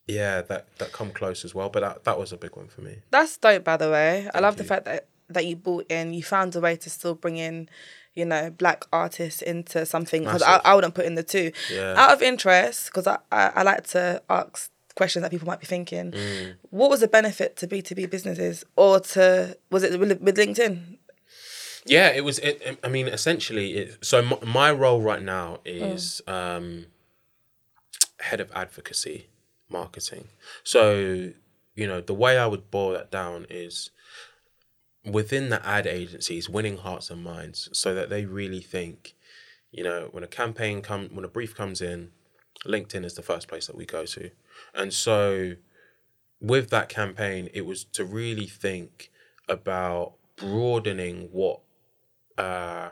yeah that that come close as well, but that that was a big one for me. That's dope, by the way. I love the fact that that you bought in, you found a way to still bring in, you know, black artists into something because I, I wouldn't put in the two. Yeah. Out of interest, because I, I, I like to ask questions that people might be thinking. Mm. What was the benefit to B two B businesses, or to was it with, with LinkedIn? Yeah, it was. It, I mean, essentially, it, so my, my role right now is um, head of advocacy marketing. So, you know, the way I would boil that down is within the ad agencies, winning hearts and minds, so that they really think, you know, when a campaign come, when a brief comes in, LinkedIn is the first place that we go to, and so with that campaign, it was to really think about broadening what uh,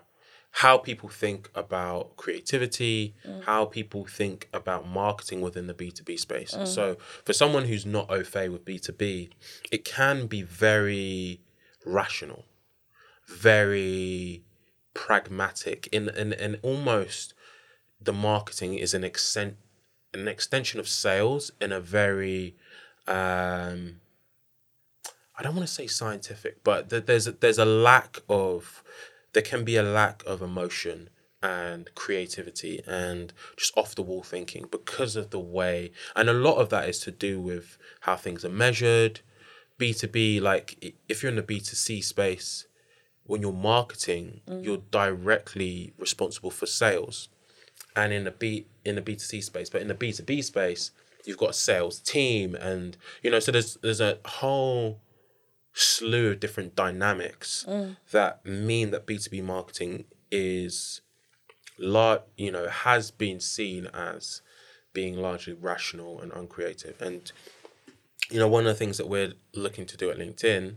how people think about creativity, how people think about marketing within the B2B space. So, for someone who's not au fait with B2B, it can be very rational, very pragmatic, in, in, in almost the marketing is an extent, an extension of sales in a very um, I don't want to say scientific, but th- there's a, there's a lack of there can be a lack of emotion and creativity and just off the wall thinking because of the way and a lot of that is to do with how things are measured. B2b like if you're in the b2c space when you're marketing mm. you're directly responsible for sales. And in the B in the B two C space, but in the B two B space, you've got a sales team, and you know, so there's there's a whole slew of different dynamics that mean that B two B marketing is large, you know, has been seen as being largely rational and uncreative, and you know, one of the things that we're looking to do at LinkedIn,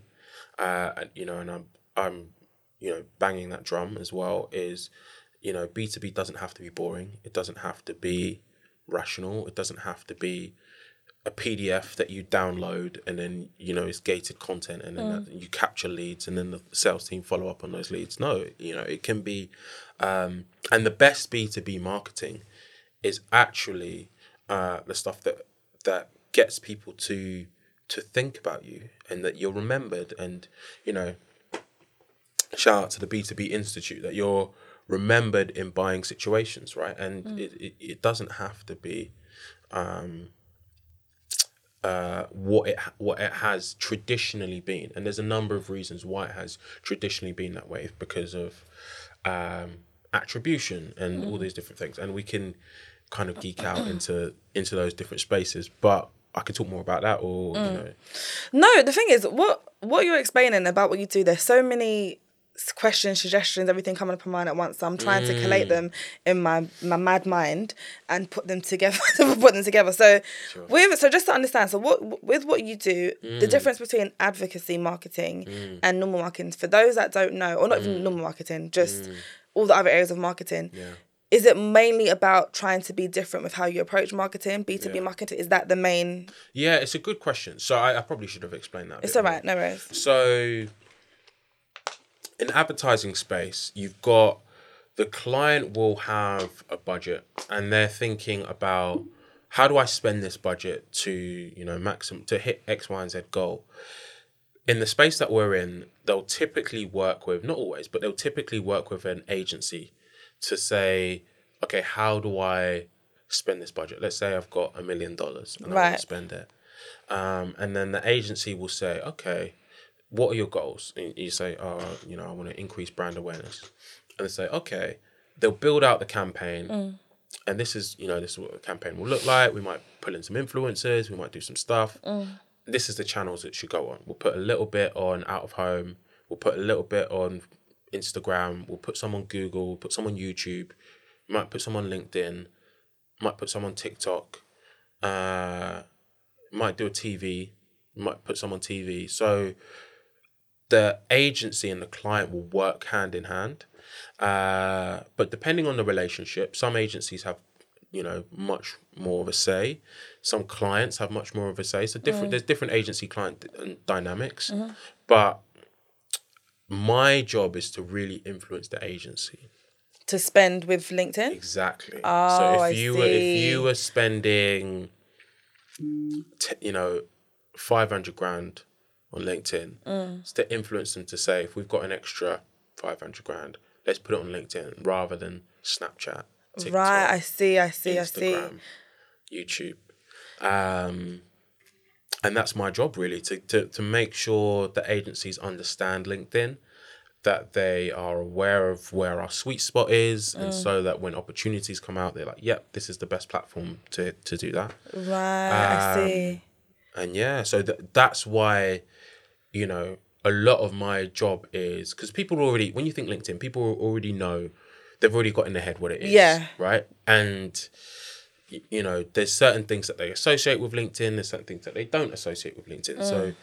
uh, and, you know, and I'm I'm you know banging that drum as well is you know b2b doesn't have to be boring. It doesn't have to be rational. It doesn't have to be a pdf that you download and then you know it's gated content and then that, you capture leads and then the sales team follow up on those leads. No you know it can be um, and the best b2b marketing is actually uh, the stuff that that gets people to to think about you and that you're remembered and you know shout out to the B2B Institute that you're remembered in buying situations, right? And it, it, it doesn't have to be um, uh, what it what it has traditionally been. And there's a number of reasons why it has traditionally been that way because of um, attribution and all these different things. And we can kind of geek out into into those different spaces, but I could talk more about that or you know No, the thing is, what what you're explaining about what you do, there's so many questions, suggestions, everything coming up in my mind at once. So I'm trying to collate mm. them in my my mad mind and put them together. [laughs] put them together. So with so just to understand, so what with what you do, the mm. difference between advocacy marketing mm. and normal marketing. For those that don't know, or not even normal marketing, just all the other areas of marketing. Yeah. Is it mainly about trying to be different with how you approach marketing, B2B Yeah. marketing? Is that the main? Yeah, it's a good question. So I, I probably should have explained that. It's all more. no worries. So, in advertising space, you've got the client will have a budget, and they're thinking about how do I spend this budget to you know maximum to hit X, Y, and Z goal. In the space that we're in, they'll typically work with not always, but they'll typically work with an agency to say, okay, how do I spend this budget? Let's say I've got a million dollars and I want Right. to spend it. Um, and then the agency will say, okay, what are your goals? And you say, oh, you know, I want to increase brand awareness. And they say, okay, they'll build out the campaign. And this is, you know, this is what the campaign will look like. We might pull in some influencers, we might do some stuff. This is the channels it should go on. We'll put a little bit on out of home. We'll put a little bit on Instagram. We'll put some on Google. We'll put some on YouTube. Might put some on LinkedIn. Might put some on TikTok. Uh, might do a TV. Might put some on TV. So the agency and the client will work hand in hand. Uh, but depending on the relationship, some agencies have, you know, much more of a say. Some clients have much more of a say. So different. There's different agency client d- dynamics, but my job is to really influence the agency. To spend with LinkedIn? Exactly. Oh, so if I you were if you were spending, t- you know, five hundred grand on LinkedIn, Mm. to influence them to say if we've got an extra five hundred grand, let's put it on LinkedIn rather than Snapchat, TikTok, Right, I see, I see, I see. YouTube. Um, and that's my job really to, to to make sure the agencies understand LinkedIn, that they are aware of where our sweet spot is, and Mm. so that when opportunities come out, they're like, "Yep, this is the best platform to to do that." Right, I see. And yeah, so th- that's why, you know, a lot of my job is because people already, when you think LinkedIn, people already know, they've already got in their head what it is. Yeah. Right. And, you know, there's certain things that they associate with LinkedIn, there's certain things that they don't associate with LinkedIn. So,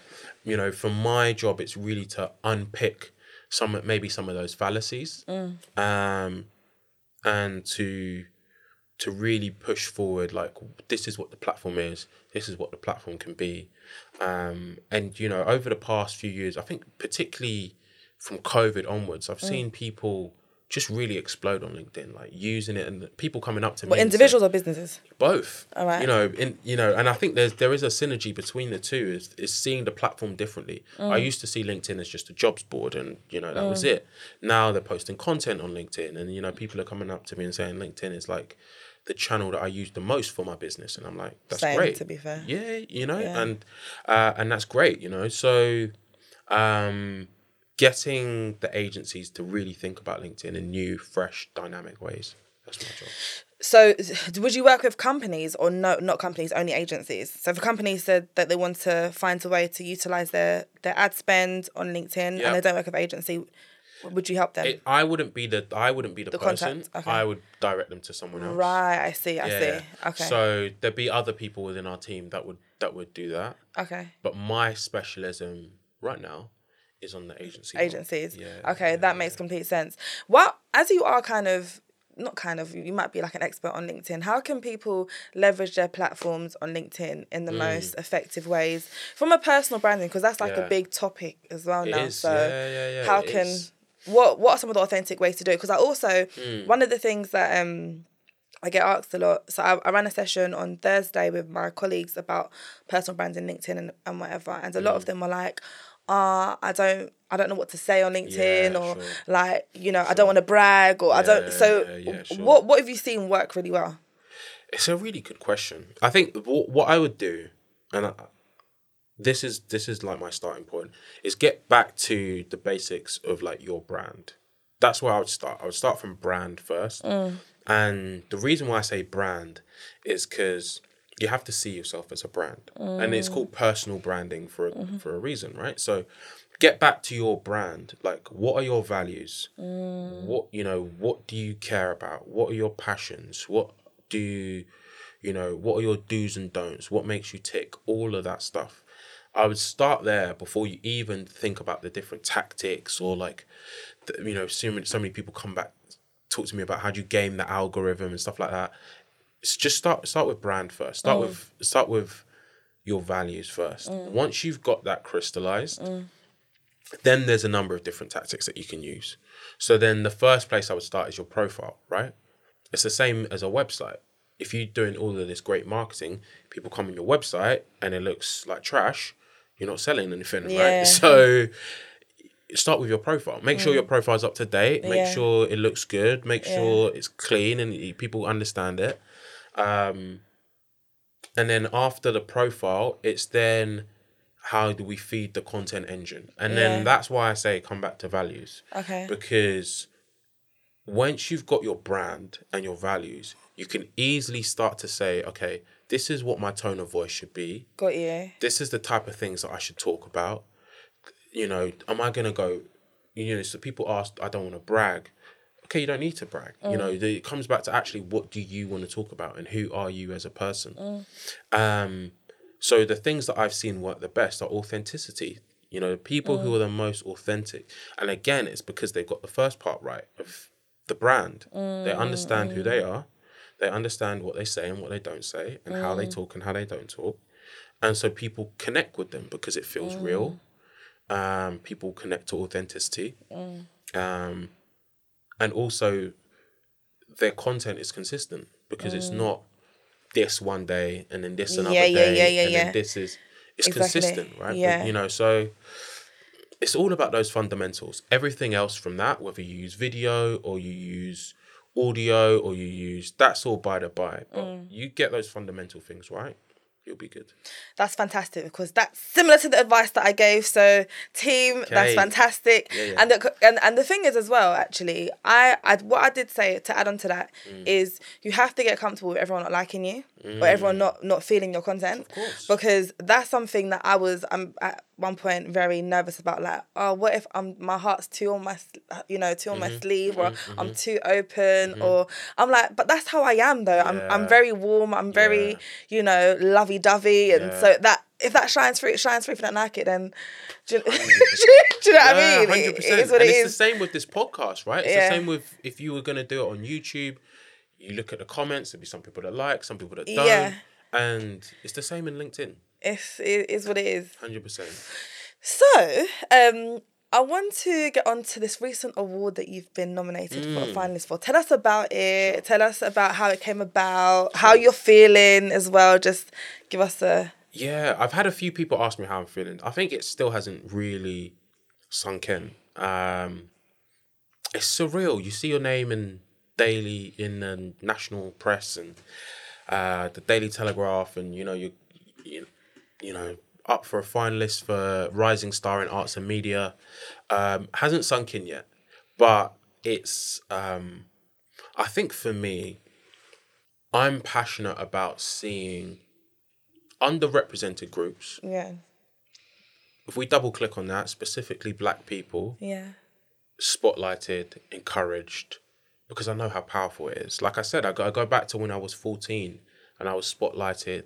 you know, for my job, it's really to unpick some, maybe some of those fallacies um, and to, to really push forward like this is what the platform is this is what the platform can be um, and you know over the past few years i think particularly from covid onwards i've seen people just really explode on linkedin like using it and people coming up to But me individuals or businesses? both Alright. you know in you know and i think there's there is a synergy between the two is, is seeing the platform differently i Mm. used to see linkedin as just a jobs board and you know that was it now they're posting content on linkedin and you know people are coming up to me and saying linkedin is like the channel that i use the most for my business and i'm like that's Same, great to be fair. yeah you know Yeah. and uh, and that's great you know so um getting the agencies to really think about linkedin in new fresh dynamic ways that's my job So, would you work with companies or no, not companies, only agencies? So, if a company said that they want to find a way to utilize their their ad spend on LinkedIn Yeah. and they don't work with agency, would you help them? It, I wouldn't be the I wouldn't be the, The person. okay. I would direct them to someone else. right, I see, I Yeah, see. yeah. Okay, So there'd be other people within our team that would that would do that. okay. But my specialism right now is on the agency. Agencies. Yeah. Okay, that makes complete sense. Well, as you are kind of not kind of you might be like an expert on LinkedIn. How can people leverage their platforms on LinkedIn in Mm. the most effective ways from a personal branding? Because that's like a big topic as well now. is, So yeah, yeah, yeah, how it can is. What what are some of the authentic ways to do it? Because I also Mm. one of the things that um I get asked a lot. So I, I ran a session on Thursday with my colleagues about personal brands branding, LinkedIn, and, and whatever. And a lot Mm. of them were like, "Ah, I don't, I don't know what to say on LinkedIn, Yeah, or sure. like, you know, I don't want to brag, or I don't." So, yeah, yeah, sure. what what have you seen work really well? It's a really good question. I think what, what I would do, and I, this is this is like my starting point, is get back to the basics of like your brand. That's where I would start. I would start from brand first, mm. and the reason why I say brand is because you have to see yourself as a brand, and it's mm. called personal branding for a, mm-hmm. for a reason, right? So. Get back to your brand. Like, what are your values? Mm. What you know? What do you care about? What are your passions? What do you, you know? What are your do's and don'ts? What makes you tick? All of that stuff. I would start there before you even think about the different tactics or like, the, you know, so many, so many people come back talk to me about how do you game the algorithm and stuff like that. It's just start start with brand first. Start mm. with start with your values first. Mm. Once you've got that crystallized, mm. then there's a number of different tactics that you can use. So then the first place I would start is your profile, right? It's the same as a website. If you're doing all of this great marketing, people come on your website and it looks like trash, you're not selling anything, Yeah. right? [laughs] So start with your profile. Make sure your profile's up to date. Make Yeah. sure it looks good. Make Yeah. sure it's clean and people understand it. Um, and then after the profile, it's then how do we feed the content engine? And Yeah. then that's why I say come back to values. Okay. Because once you've got your brand and your values, you can easily start to say, okay, this is what my tone of voice should be. Got you. This is the type of things that I should talk about. You know, am I gonna go? You know, so people ask, I don't want to brag. Okay, you don't need to brag. You know, the- it comes back to actually what do you want to talk about and who are you as a person. Mm. Um, so the things that I've seen work the best are authenticity. You know, people who mm. are the most authentic, and again, it's because they've got the first part right of the brand. They mm, understand who they are. They understand what they say and what they don't say, and how they talk and how they don't talk, and so people connect with them because it feels real. Um, people connect to authenticity, um, and also their content is consistent because it's not this one day and then this another Yeah, yeah, day yeah, yeah, and yeah. then this is it's Exactly. consistent, right? Yeah. you know, so it's all about those fundamentals. Everything else from that, whether you use video or you use audio or you use that's all by the by. But Mm. you get those fundamental things right, you'll be good. That's fantastic because that's similar to the advice that I gave. So, team, that's fantastic. Yeah, yeah. And the and and the thing is as well, actually, I, I what I did say to add on to that Mm. is you have to get comfortable with everyone not liking you or everyone not not feeling your content. Mm. course. Because that's something that I was um at one point very nervous about. Like, oh, what if I'm my heart's too on my you know too on Mm-hmm. my sleeve or mm-hmm. I'm mm-hmm. too open mm-hmm. or I'm like, but that's how I am though. I'm I'm very warm. I'm very Yeah. you know lovey dovey and Yeah. so that if that shines through, it shines through. If you don't like it, then do you, [laughs] do you know what I mean? It- hundred It percent. is what And it it's is. the same with this podcast, right? It's Yeah. the same with if you were gonna do it on YouTube. You look at the comments. There'd be some people that like, some people that don't, Yeah. and it's the same in LinkedIn. It's it is what it is. Hundred percent. So, um, I want to get on to this recent award that you've been nominated for, Mm. a finalist for. Tell us about it. Tell us about how it came about, how you're feeling as well. Just give us a Yeah, I've had a few people ask me how I'm feeling. I think it still hasn't really sunk in. Um, it's surreal. You see your name in daily in the national press and uh, the Daily Telegraph, and you know you, you, you know, up for a finalist for Rising Star in Arts and Media. Um, hasn't sunk in yet, but it's. Um, I think for me, I'm passionate about seeing underrepresented groups. yeah, If we double click on that, specifically black people, yeah, spotlighted, encouraged, because I know how powerful it is. Like I said, I go, I go back to when I was 14 and I was spotlighted,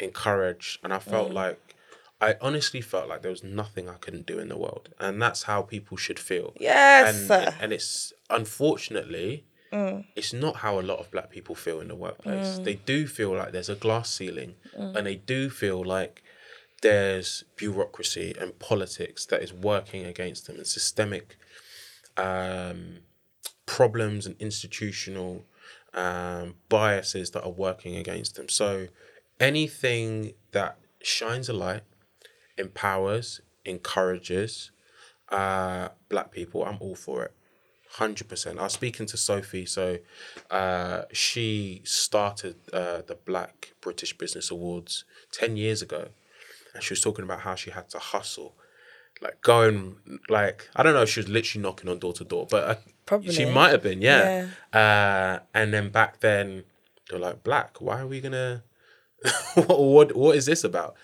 encouraged, and I felt like, I honestly felt like there was nothing I couldn't do in the world. And that's how people should feel. yes. And, and it's unfortunately, it's not how a lot of black people feel in the workplace. They do feel like there's a glass ceiling and they do feel like there's bureaucracy and politics that is working against them and systemic um, problems and institutional um, biases that are working against them. So anything that shines a light, empowers, encourages uh, black people, I'm all for it. Hundred percent. I was speaking to Sophie, so uh, she started uh, the Black British Business Awards ten years ago, and she was talking about how she had to hustle, like going like I don't know if she was literally knocking on door to door, but uh, Probably. she might have been, yeah. Uh, and then back then, they're like, "Black, why are we gonna? [laughs] what, what what is this about?"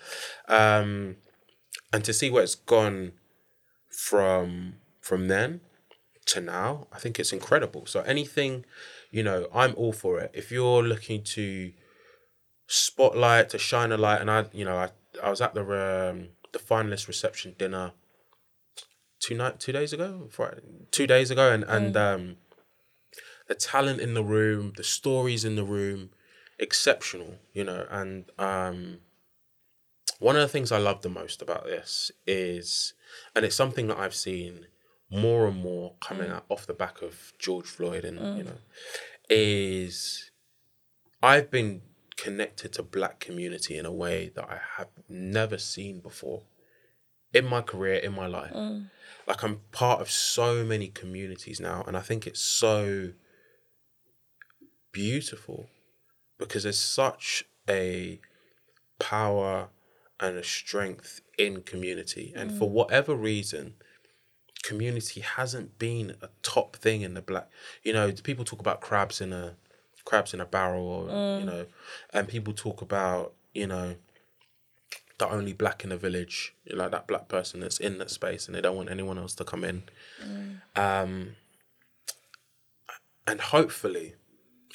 Um, and to see where it's gone from from then to now, I think it's incredible. So anything, you know, I'm all for it. If you're looking to spotlight, to shine a light, and I, you know, I, I was at the um, the finalist reception dinner two night two days ago, Friday, two days ago, and and um, the talent in the room, the stories in the room, exceptional, you know, and um, one of the things I love the most about this is, and it's something that I've seen more and more coming mm. out off the back of George Floyd, and you mm. know, is I've been connected to black community in a way that I have never seen before in my career, in my life. Mm. Like I'm part of so many communities now, and I think it's so beautiful because there's such a power and a strength in community. And for mm. whatever reason, community hasn't been a top thing in the black. You know, people talk about crabs in a crabs in a barrel, or you mm. know, and people talk about you know the only black in the village, like that black person that's in that space, and they don't want anyone else to come in. Mm. Um, and hopefully,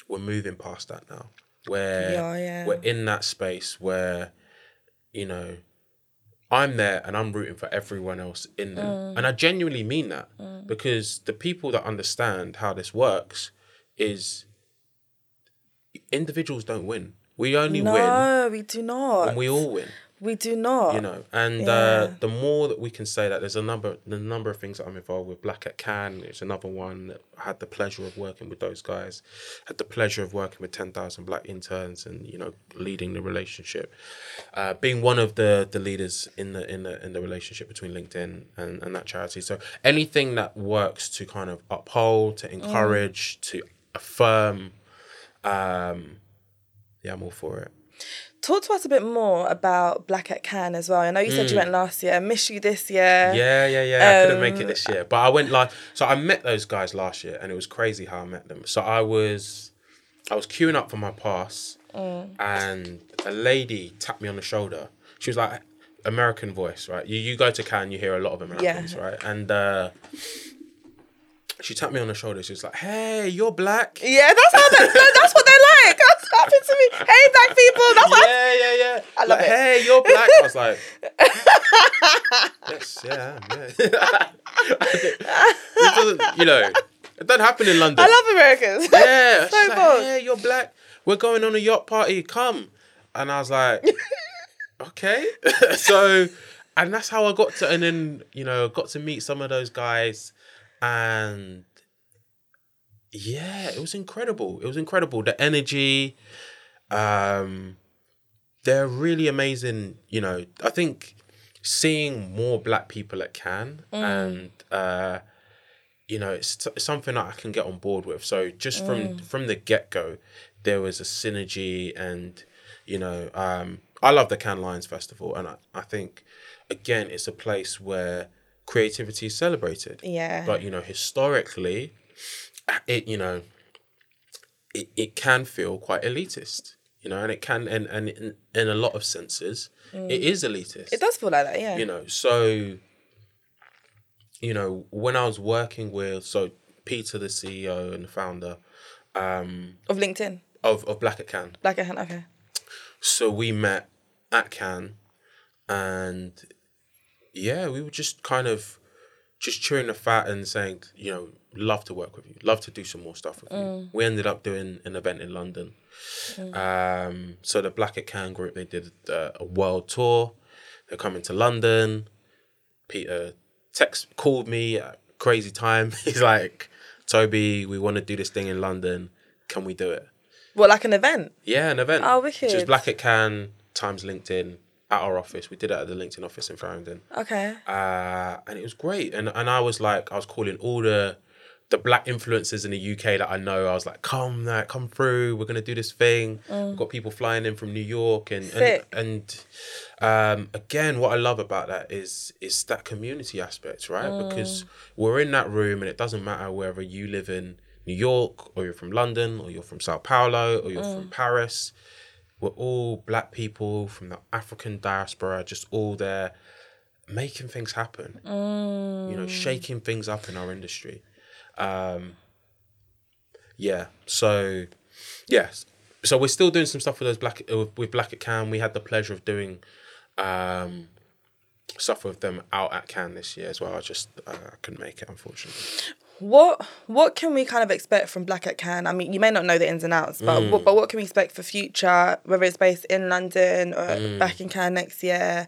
we're moving past that now, where Yeah, yeah. we're in that space where, you know, I'm there and I'm rooting for everyone else in there, Mm. and I genuinely mean that because the people that understand how this works is individuals don't win. We only win No, we do not. And we all win we do not. you know and Yeah. uh, the more that we can say that there's a number the number of things that i'm involved with. Black at Cannes it's another one that i had the pleasure of working with those guys. Had the pleasure of working with 10000 black interns and you know leading the relationship. Uh, being one of the the leaders in the in the in the relationship between linkedin and, and that charity. So anything that works to kind of uphold to encourage to affirm um yeah i'm all for it Talk to us a bit more about Black at Cannes as well. I know you said you went last year. I miss you this year. Yeah, yeah, yeah. I couldn't make Um, it this year, but I went like so. I met those guys last year, and it was crazy how I met them. So I was, I was queuing up for my pass, Mm. and a lady tapped me on the shoulder. She was like, "American voice, right? You you go to Cannes, you hear a lot of Americans, right?" And uh, she tapped me on the shoulder. She was like, "Hey, you're black." Yeah, that's how they, no, that's what they like. That's what happened to me. Hey, black people. That's what yeah, yeah, yeah. I love like, it. Hey, you're black. I was like, yes, yeah, yeah. [laughs] it doesn't, you know, it doesn't happen in London. I love Americans. yeah, [laughs] so she's like, hey, you're black. We're going on a yacht party. Come, and I was like, [laughs] okay. so, and that's how I got to, and then you know, got to meet some of those guys, and yeah, it was incredible. It was incredible. The energy, um, they're really amazing. You know, I think seeing more black people at Cannes and uh, you know, it's, it's something that I can get on board with. So just from from the get go, there was a synergy, and you know, um, I love the Cannes Lions Festival, and I, I think again, it's a place where creativity is celebrated. Yeah. But you know, historically, it you know, it, it can feel quite elitist. You know, and it can, and and in, in a lot of senses, it is elitist It does feel like that, yeah. you know so you know when i was working with so peter the ceo and the founder um of LinkedIn. of, of black at Cannes Black at Cannes, okay. so we met at Cannes and yeah we were just kind of just chewing the fat and saying you know love to work with you love to do some more stuff with you. We ended up doing an event in london. Um so the black at Cannes group they did uh, a world tour. They're coming to london. Peter text called me at crazy time. [laughs] He's like Tobi we want to do this thing in london. Can we do it? What, like an event? yeah, an event. Oh, Just wicked. Black at Cannes times LinkedIn at our office. We did it at the LinkedIn office in Farringdon. Okay. Uh, and it was great. And and I was like, I was calling all the the black influencers in the UK that I know. I was like, come, like, come through. We're gonna do this thing. We've got people flying in from New York, and Mm. Sick. and, and um, again, what I love about that is is that community aspect, right? Mm. Because we're in that room, and it doesn't matter whether you live in New York or you're from London or you're from Sao Paulo or you're Mm. from Paris. We're all black people from the African diaspora, just all there making things happen. You know, shaking things up in our industry. Um, yeah. So, yes. So we're still doing some stuff with those black with Black at Cannes. We had the pleasure of doing um, stuff with them out at Cannes this year as well. I just uh, couldn't make it, unfortunately. What what can we kind of expect from Black at Cannes? I mean, you may not know the ins and outs, but Mm. what, but what can we expect for future? Whether it's based in London or Mm. back in Cannes next year,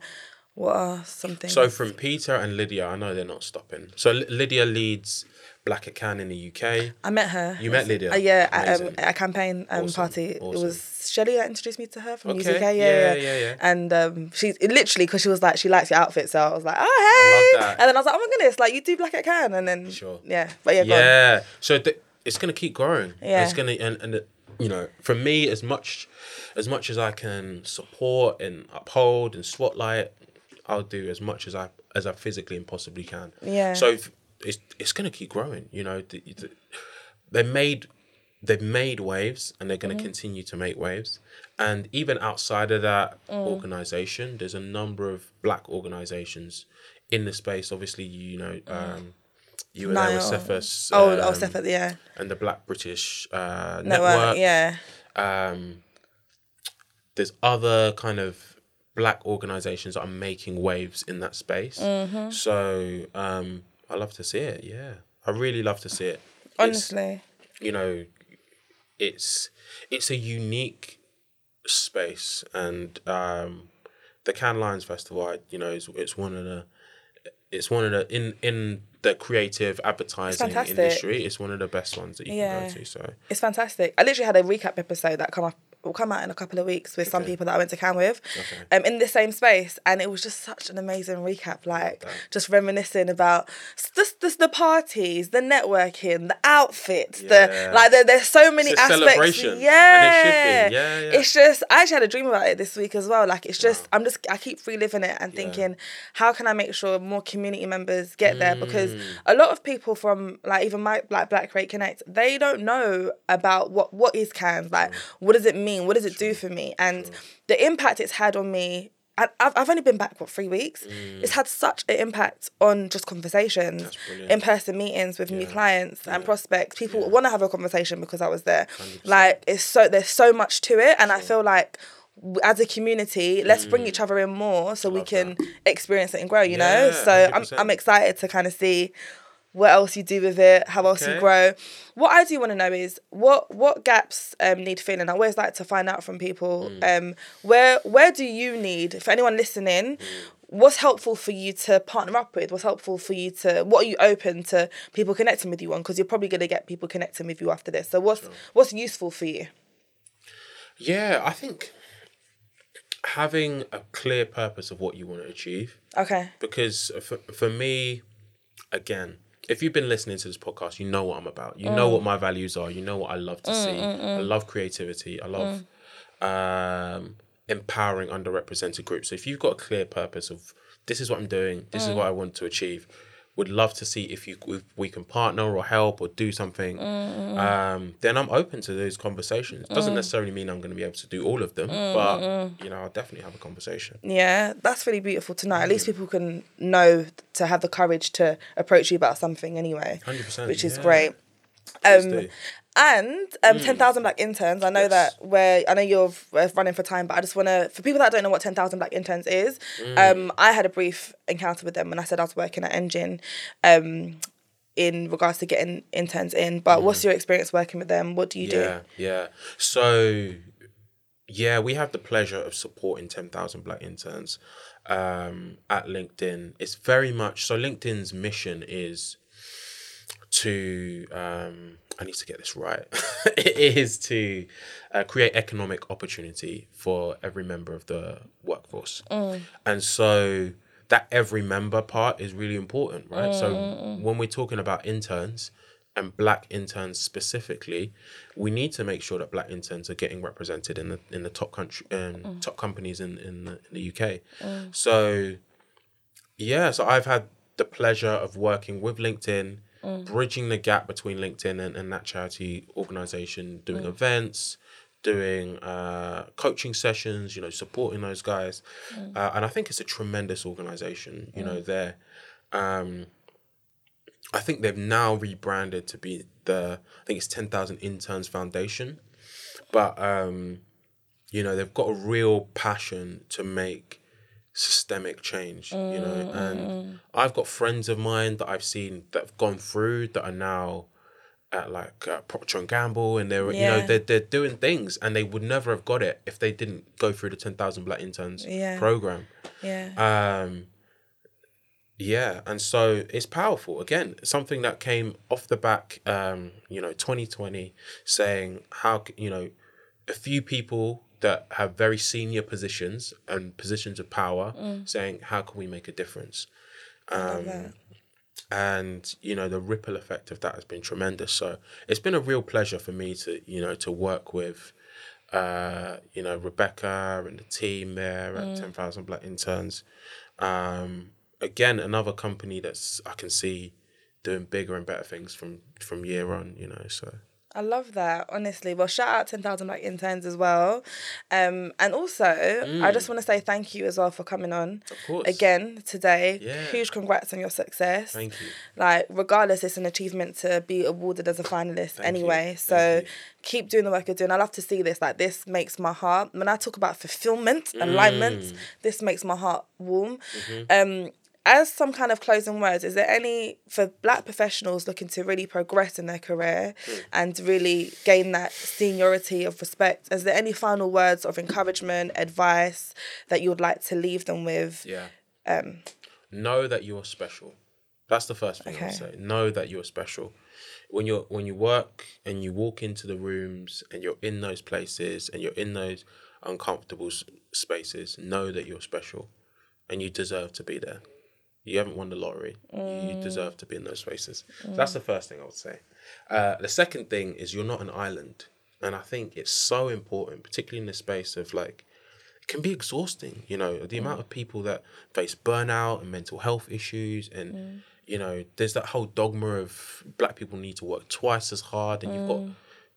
what are some things? So from Peter and Lydia, I know they're not stopping. So L- Lydia leads Black at Cannes in the UK. I met her. You met Lydia? Uh, yeah, at, um, at a campaign um, Awesome, party. It was Shelley that introduced me to her from Okay, UK. Yeah, yeah, yeah, yeah, yeah. And um, she's literally because she was like, she likes your outfit, so I was like, oh hey. And then I was like, oh my goodness, like you do Black at Cannes, and then Sure. yeah, but yeah. Yeah. So th- it's gonna keep growing. Yeah. It's gonna and and the, you know, for me, as much as much as I can support and uphold and spotlight, I'll do as much as I as I physically and possibly can. Yeah. So if, it's it's gonna keep growing. You know, the, the, they made they've made waves and they're going to continue to make waves. And even outside of that organization, there's a number of black organizations in the space. Obviously, you know, um, you were there with. Cephas. Oh, oh, um, Steph, yeah. and the Black British uh, Network, Network. yeah. Um, there's other kind of black organizations that are making waves in that space. Mm-hmm. So um, I love to see it. Yeah, I really love to see it. It's- Honestly. you know, it's it's a unique space, and um, the Cannes Lions Festival, I, you know, is it's one of the it's one of the in in the creative advertising fantastic. industry. It's one of the best ones that you Yeah. can go to. So It's fantastic. I literally had a recap episode that come up will come out in a couple of weeks with some people that I went to Cannes with, Okay. um, in the same space, and it was just such an amazing recap. Like that. just reminiscing about just, just the parties, the networking, the outfits, Yeah. the like. There, there's so many It's aspects. celebration, and it Yeah. should be. Yeah, yeah. It's just I actually had a dream about it this week as well. Like it's just I'm just I keep reliving it and thinking, how can I make sure more community members get there? Because Mm. a lot of people from like even my like Black Create Connect, they don't know about what what is Cannes like. What does it mean? What does it do for me? And the impact it's had on me. I've, I've only been back what three weeks. It's had such an impact on just conversations, in person meetings with new Yeah. clients and prospects. People Yeah. want to have a conversation because I was there. 100%. Like it's so there's so much to it, and I feel like as a community, let's bring each other in more so we can experience it and grow. You know, Yeah, so I'm I'm excited to kind of see what else you do with it, how else you grow. What I do want to know is what what gaps um, need filling. I always like to find out from people Mm. um, where where do you need for anyone listening. Mm. What's helpful for you to partner up with? What's helpful for you to? What are you open to people connecting with you on? Because you're probably gonna get people connecting with you after this. So what's what's useful for you? yeah, I think having a clear purpose of what you want to achieve. Okay. because for, for me again if you've been listening to this podcast you know what i'm about. You know mm. what my values are. You know what i love to mm, see. Mm, i love creativity. I love um, empowering underrepresented groups. So if you've got a clear purpose of this is what i'm doing this is what i want to achieve would love to see if you if we can partner or help or do something um, then i'm open to those conversations doesn't necessarily mean i'm going to be able to do all of them but you know i'll definitely have a conversation Yeah, that's really beautiful to know. At least people can know to have the courage to approach you about something anyway, 100% which is yeah. great. Um, do. And um, ten thousand black interns. I know Yes. that where I know you're uh, running for time, but I just want to for people that don't know what ten thousand black interns is. Um, I had a brief encounter with them when I said I was working at Engine. Um, in regards to getting interns in, but what's your experience working with them? What do you do? Yeah, yeah. So, yeah, we have the pleasure of supporting 10,000 black interns um, at LinkedIn. It's very much so, LinkedIn's mission is to, um, I need to get this right, [laughs] it is to uh, create economic opportunity for every member of the workforce. And so, that every member part is really important, right? So, when we're talking about interns, and black interns specifically, we need to make sure that black interns are getting represented in the in the top country um, top companies in in the, in the UK. So yeah, so I've had the pleasure of working with LinkedIn, bridging the gap between LinkedIn and, and that charity organization, doing events, doing uh, coaching sessions, you know, supporting those guys. Uh, and I think it's a tremendous organization. You know, they're um, I think they've now rebranded to be the I think it's ten thousand interns foundation, but um, you know they've got a real passion to make systemic change. You know, and I've got friends of mine that I've seen that have gone through that are now at like uh, Procter and Gamble, and they're you know they're they're doing things, and they would never have got it if they didn't go through the ten thousand black interns Yeah. program. Yeah. Um, yeah, and so it's powerful. Again, something that came off the back, um, you know, 2020, saying how, you know, a few people that have very senior positions and positions of power saying, how can we make a difference? Um, and you know the ripple effect of that has been tremendous. So it's been a real pleasure for me to you know to work with, uh, you know Rebecca and the team there at Ten Thousand Black Interns. Um, again, another company that's I can see doing bigger and better things from from year on. You know, so I love that, honestly. Well, shout out 10,000 Black Interns as well. Um, and also, I just want to say thank you as well for coming on. Again today. Yeah. Huge congrats on your success. Thank you. Like, regardless, it's an achievement to be awarded as a finalist anyway. you. So Thank keep doing the work you're doing. I love to see this. Like, this makes my heart, when I talk about fulfillment, alignment, Mm. this makes my heart warm. Mm-hmm. Um, as some kind of closing words, is there any for black professionals looking to really progress in their career Hmm. and really gain that seniority of respect? Is there any final words of encouragement, advice that you would like to leave them with? Yeah. Um, know that you're special. That's the first thing I Okay. would say. Know that you're special. When you're when you work and you walk into the rooms and you're in those places and you're in those uncomfortable spaces, know that you're special, and you deserve to be there. You haven't won the lottery. You mm. deserve to be in those spaces. So that's the first thing I would say. Uh, the second thing is you're not an island, and I think it's so important, particularly in the space of like it can be exhausting you know the amount of people that face burnout and mental health issues and mm. you know there's that whole dogma of black people need to work twice as hard and you've got mm.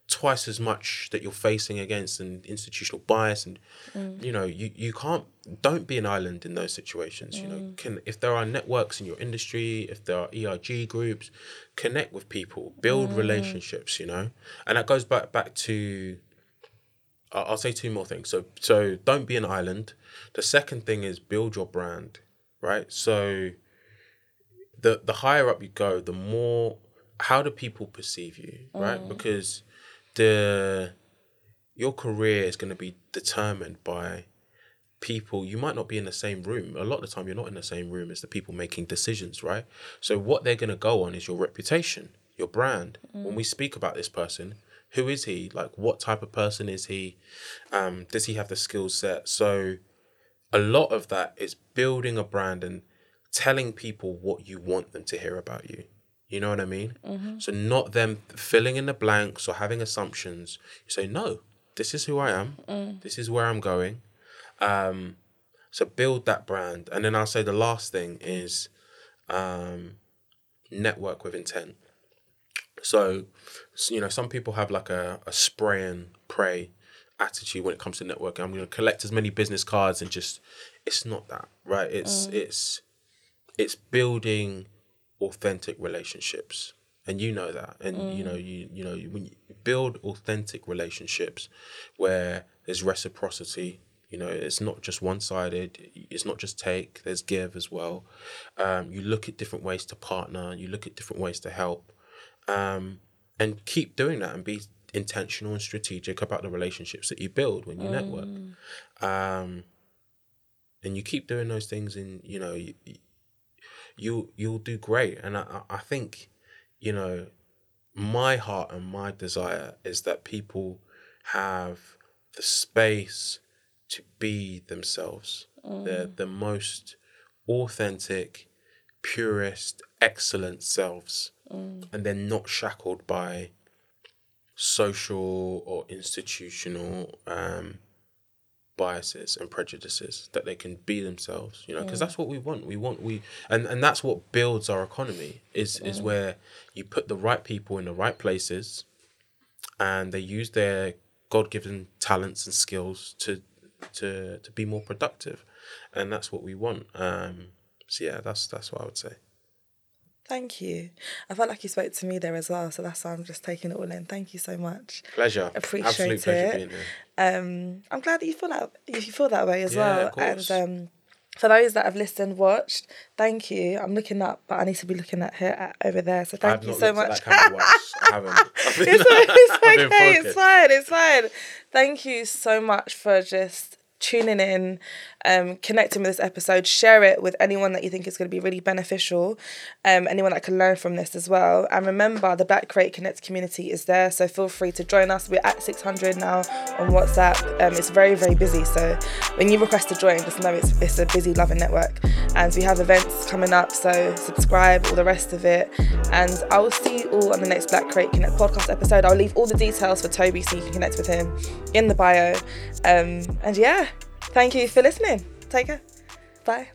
Twice as much that you're facing against and institutional bias and mm. you know you, you can't don't be an island in those situations you know mm. can if there are networks in your industry if there are erg groups connect with people build mm. relationships you know and that goes back back to I'll I'll say two more things. So so don't be an island. The second thing is build your brand, right? So the the higher up you go, the more how do people perceive you, right? Because the your career is going to be determined by people. You might not be in the same room. A lot of the time you're not in the same room as the people making decisions right? So what they're going to go on is your reputation your brand. When we speak about this person who is he? Like what type of person is he? Um does he have the skill set? So a lot of that is building a brand and telling people what you want them to hear about you you know what i mean? So not them filling in the blanks or having assumptions. You say no this is who i am. This is where i'm going. Um, so build that brand, and then I'll say the last thing is um, network with intent. So, you know, some people have like a, a spray and pray attitude when it comes to networking. I'm going to collect as many business cards and just, it's not that, right? It's it's it's building authentic relationships, and you know that, and you know you you know when you build authentic relationships where there's reciprocity. You know, it's not just one sided. It's not just take. There's give as well. Um, you look at different ways to partner. You look at different ways to help, um, and keep doing that and be intentional and strategic about the relationships that you build when you network. Um, and you keep doing those things, and you know, you, you you'll do great. And I I think, you know, my heart and my desire is that people have the space to be themselves. They're the most authentic, purest, excellent selves. And they're not shackled by social or institutional um, biases and prejudices that they can be themselves you know because that's what we want. We want we and and that's what builds our economy is is where you put the right people in the right places and they use their god-given talents and skills to to to be more productive. And that's what we want. Um so yeah that's that's what i would say Thank you. I felt like you spoke to me there as well, so that's why I'm just taking it all in. Thank you so much. pleasure Appreciate absolute it. Um, I'm glad that you feel that you feel that way as Yeah, well. And um, for those that have listened, watched, thank you. I'm looking up, but I need to be looking at her at, over there. So thank you so much. at that camera once. I haven't. [laughs] [laughs] I've been- it's, it's [laughs] I've been okay. It's fine. It's fine. Thank you so much for just tuning in um, connecting with this episode. Share it with anyone that you think is going to be really beneficial, um, anyone that can learn from this as well. And remember, the Black Create Connect community is there, so feel free to join us. We're at 600 now on WhatsApp. Um, it's very, very busy. So when you request to join, just know it's, it's a busy, loving network. And we have events coming up, so subscribe, all the rest of it. And I will see you all on the next Black Create Connect podcast episode. I'll leave all the details for Tobi so you can connect with him in the bio. Um, and yeah, thank you for listening. Take care. Bye.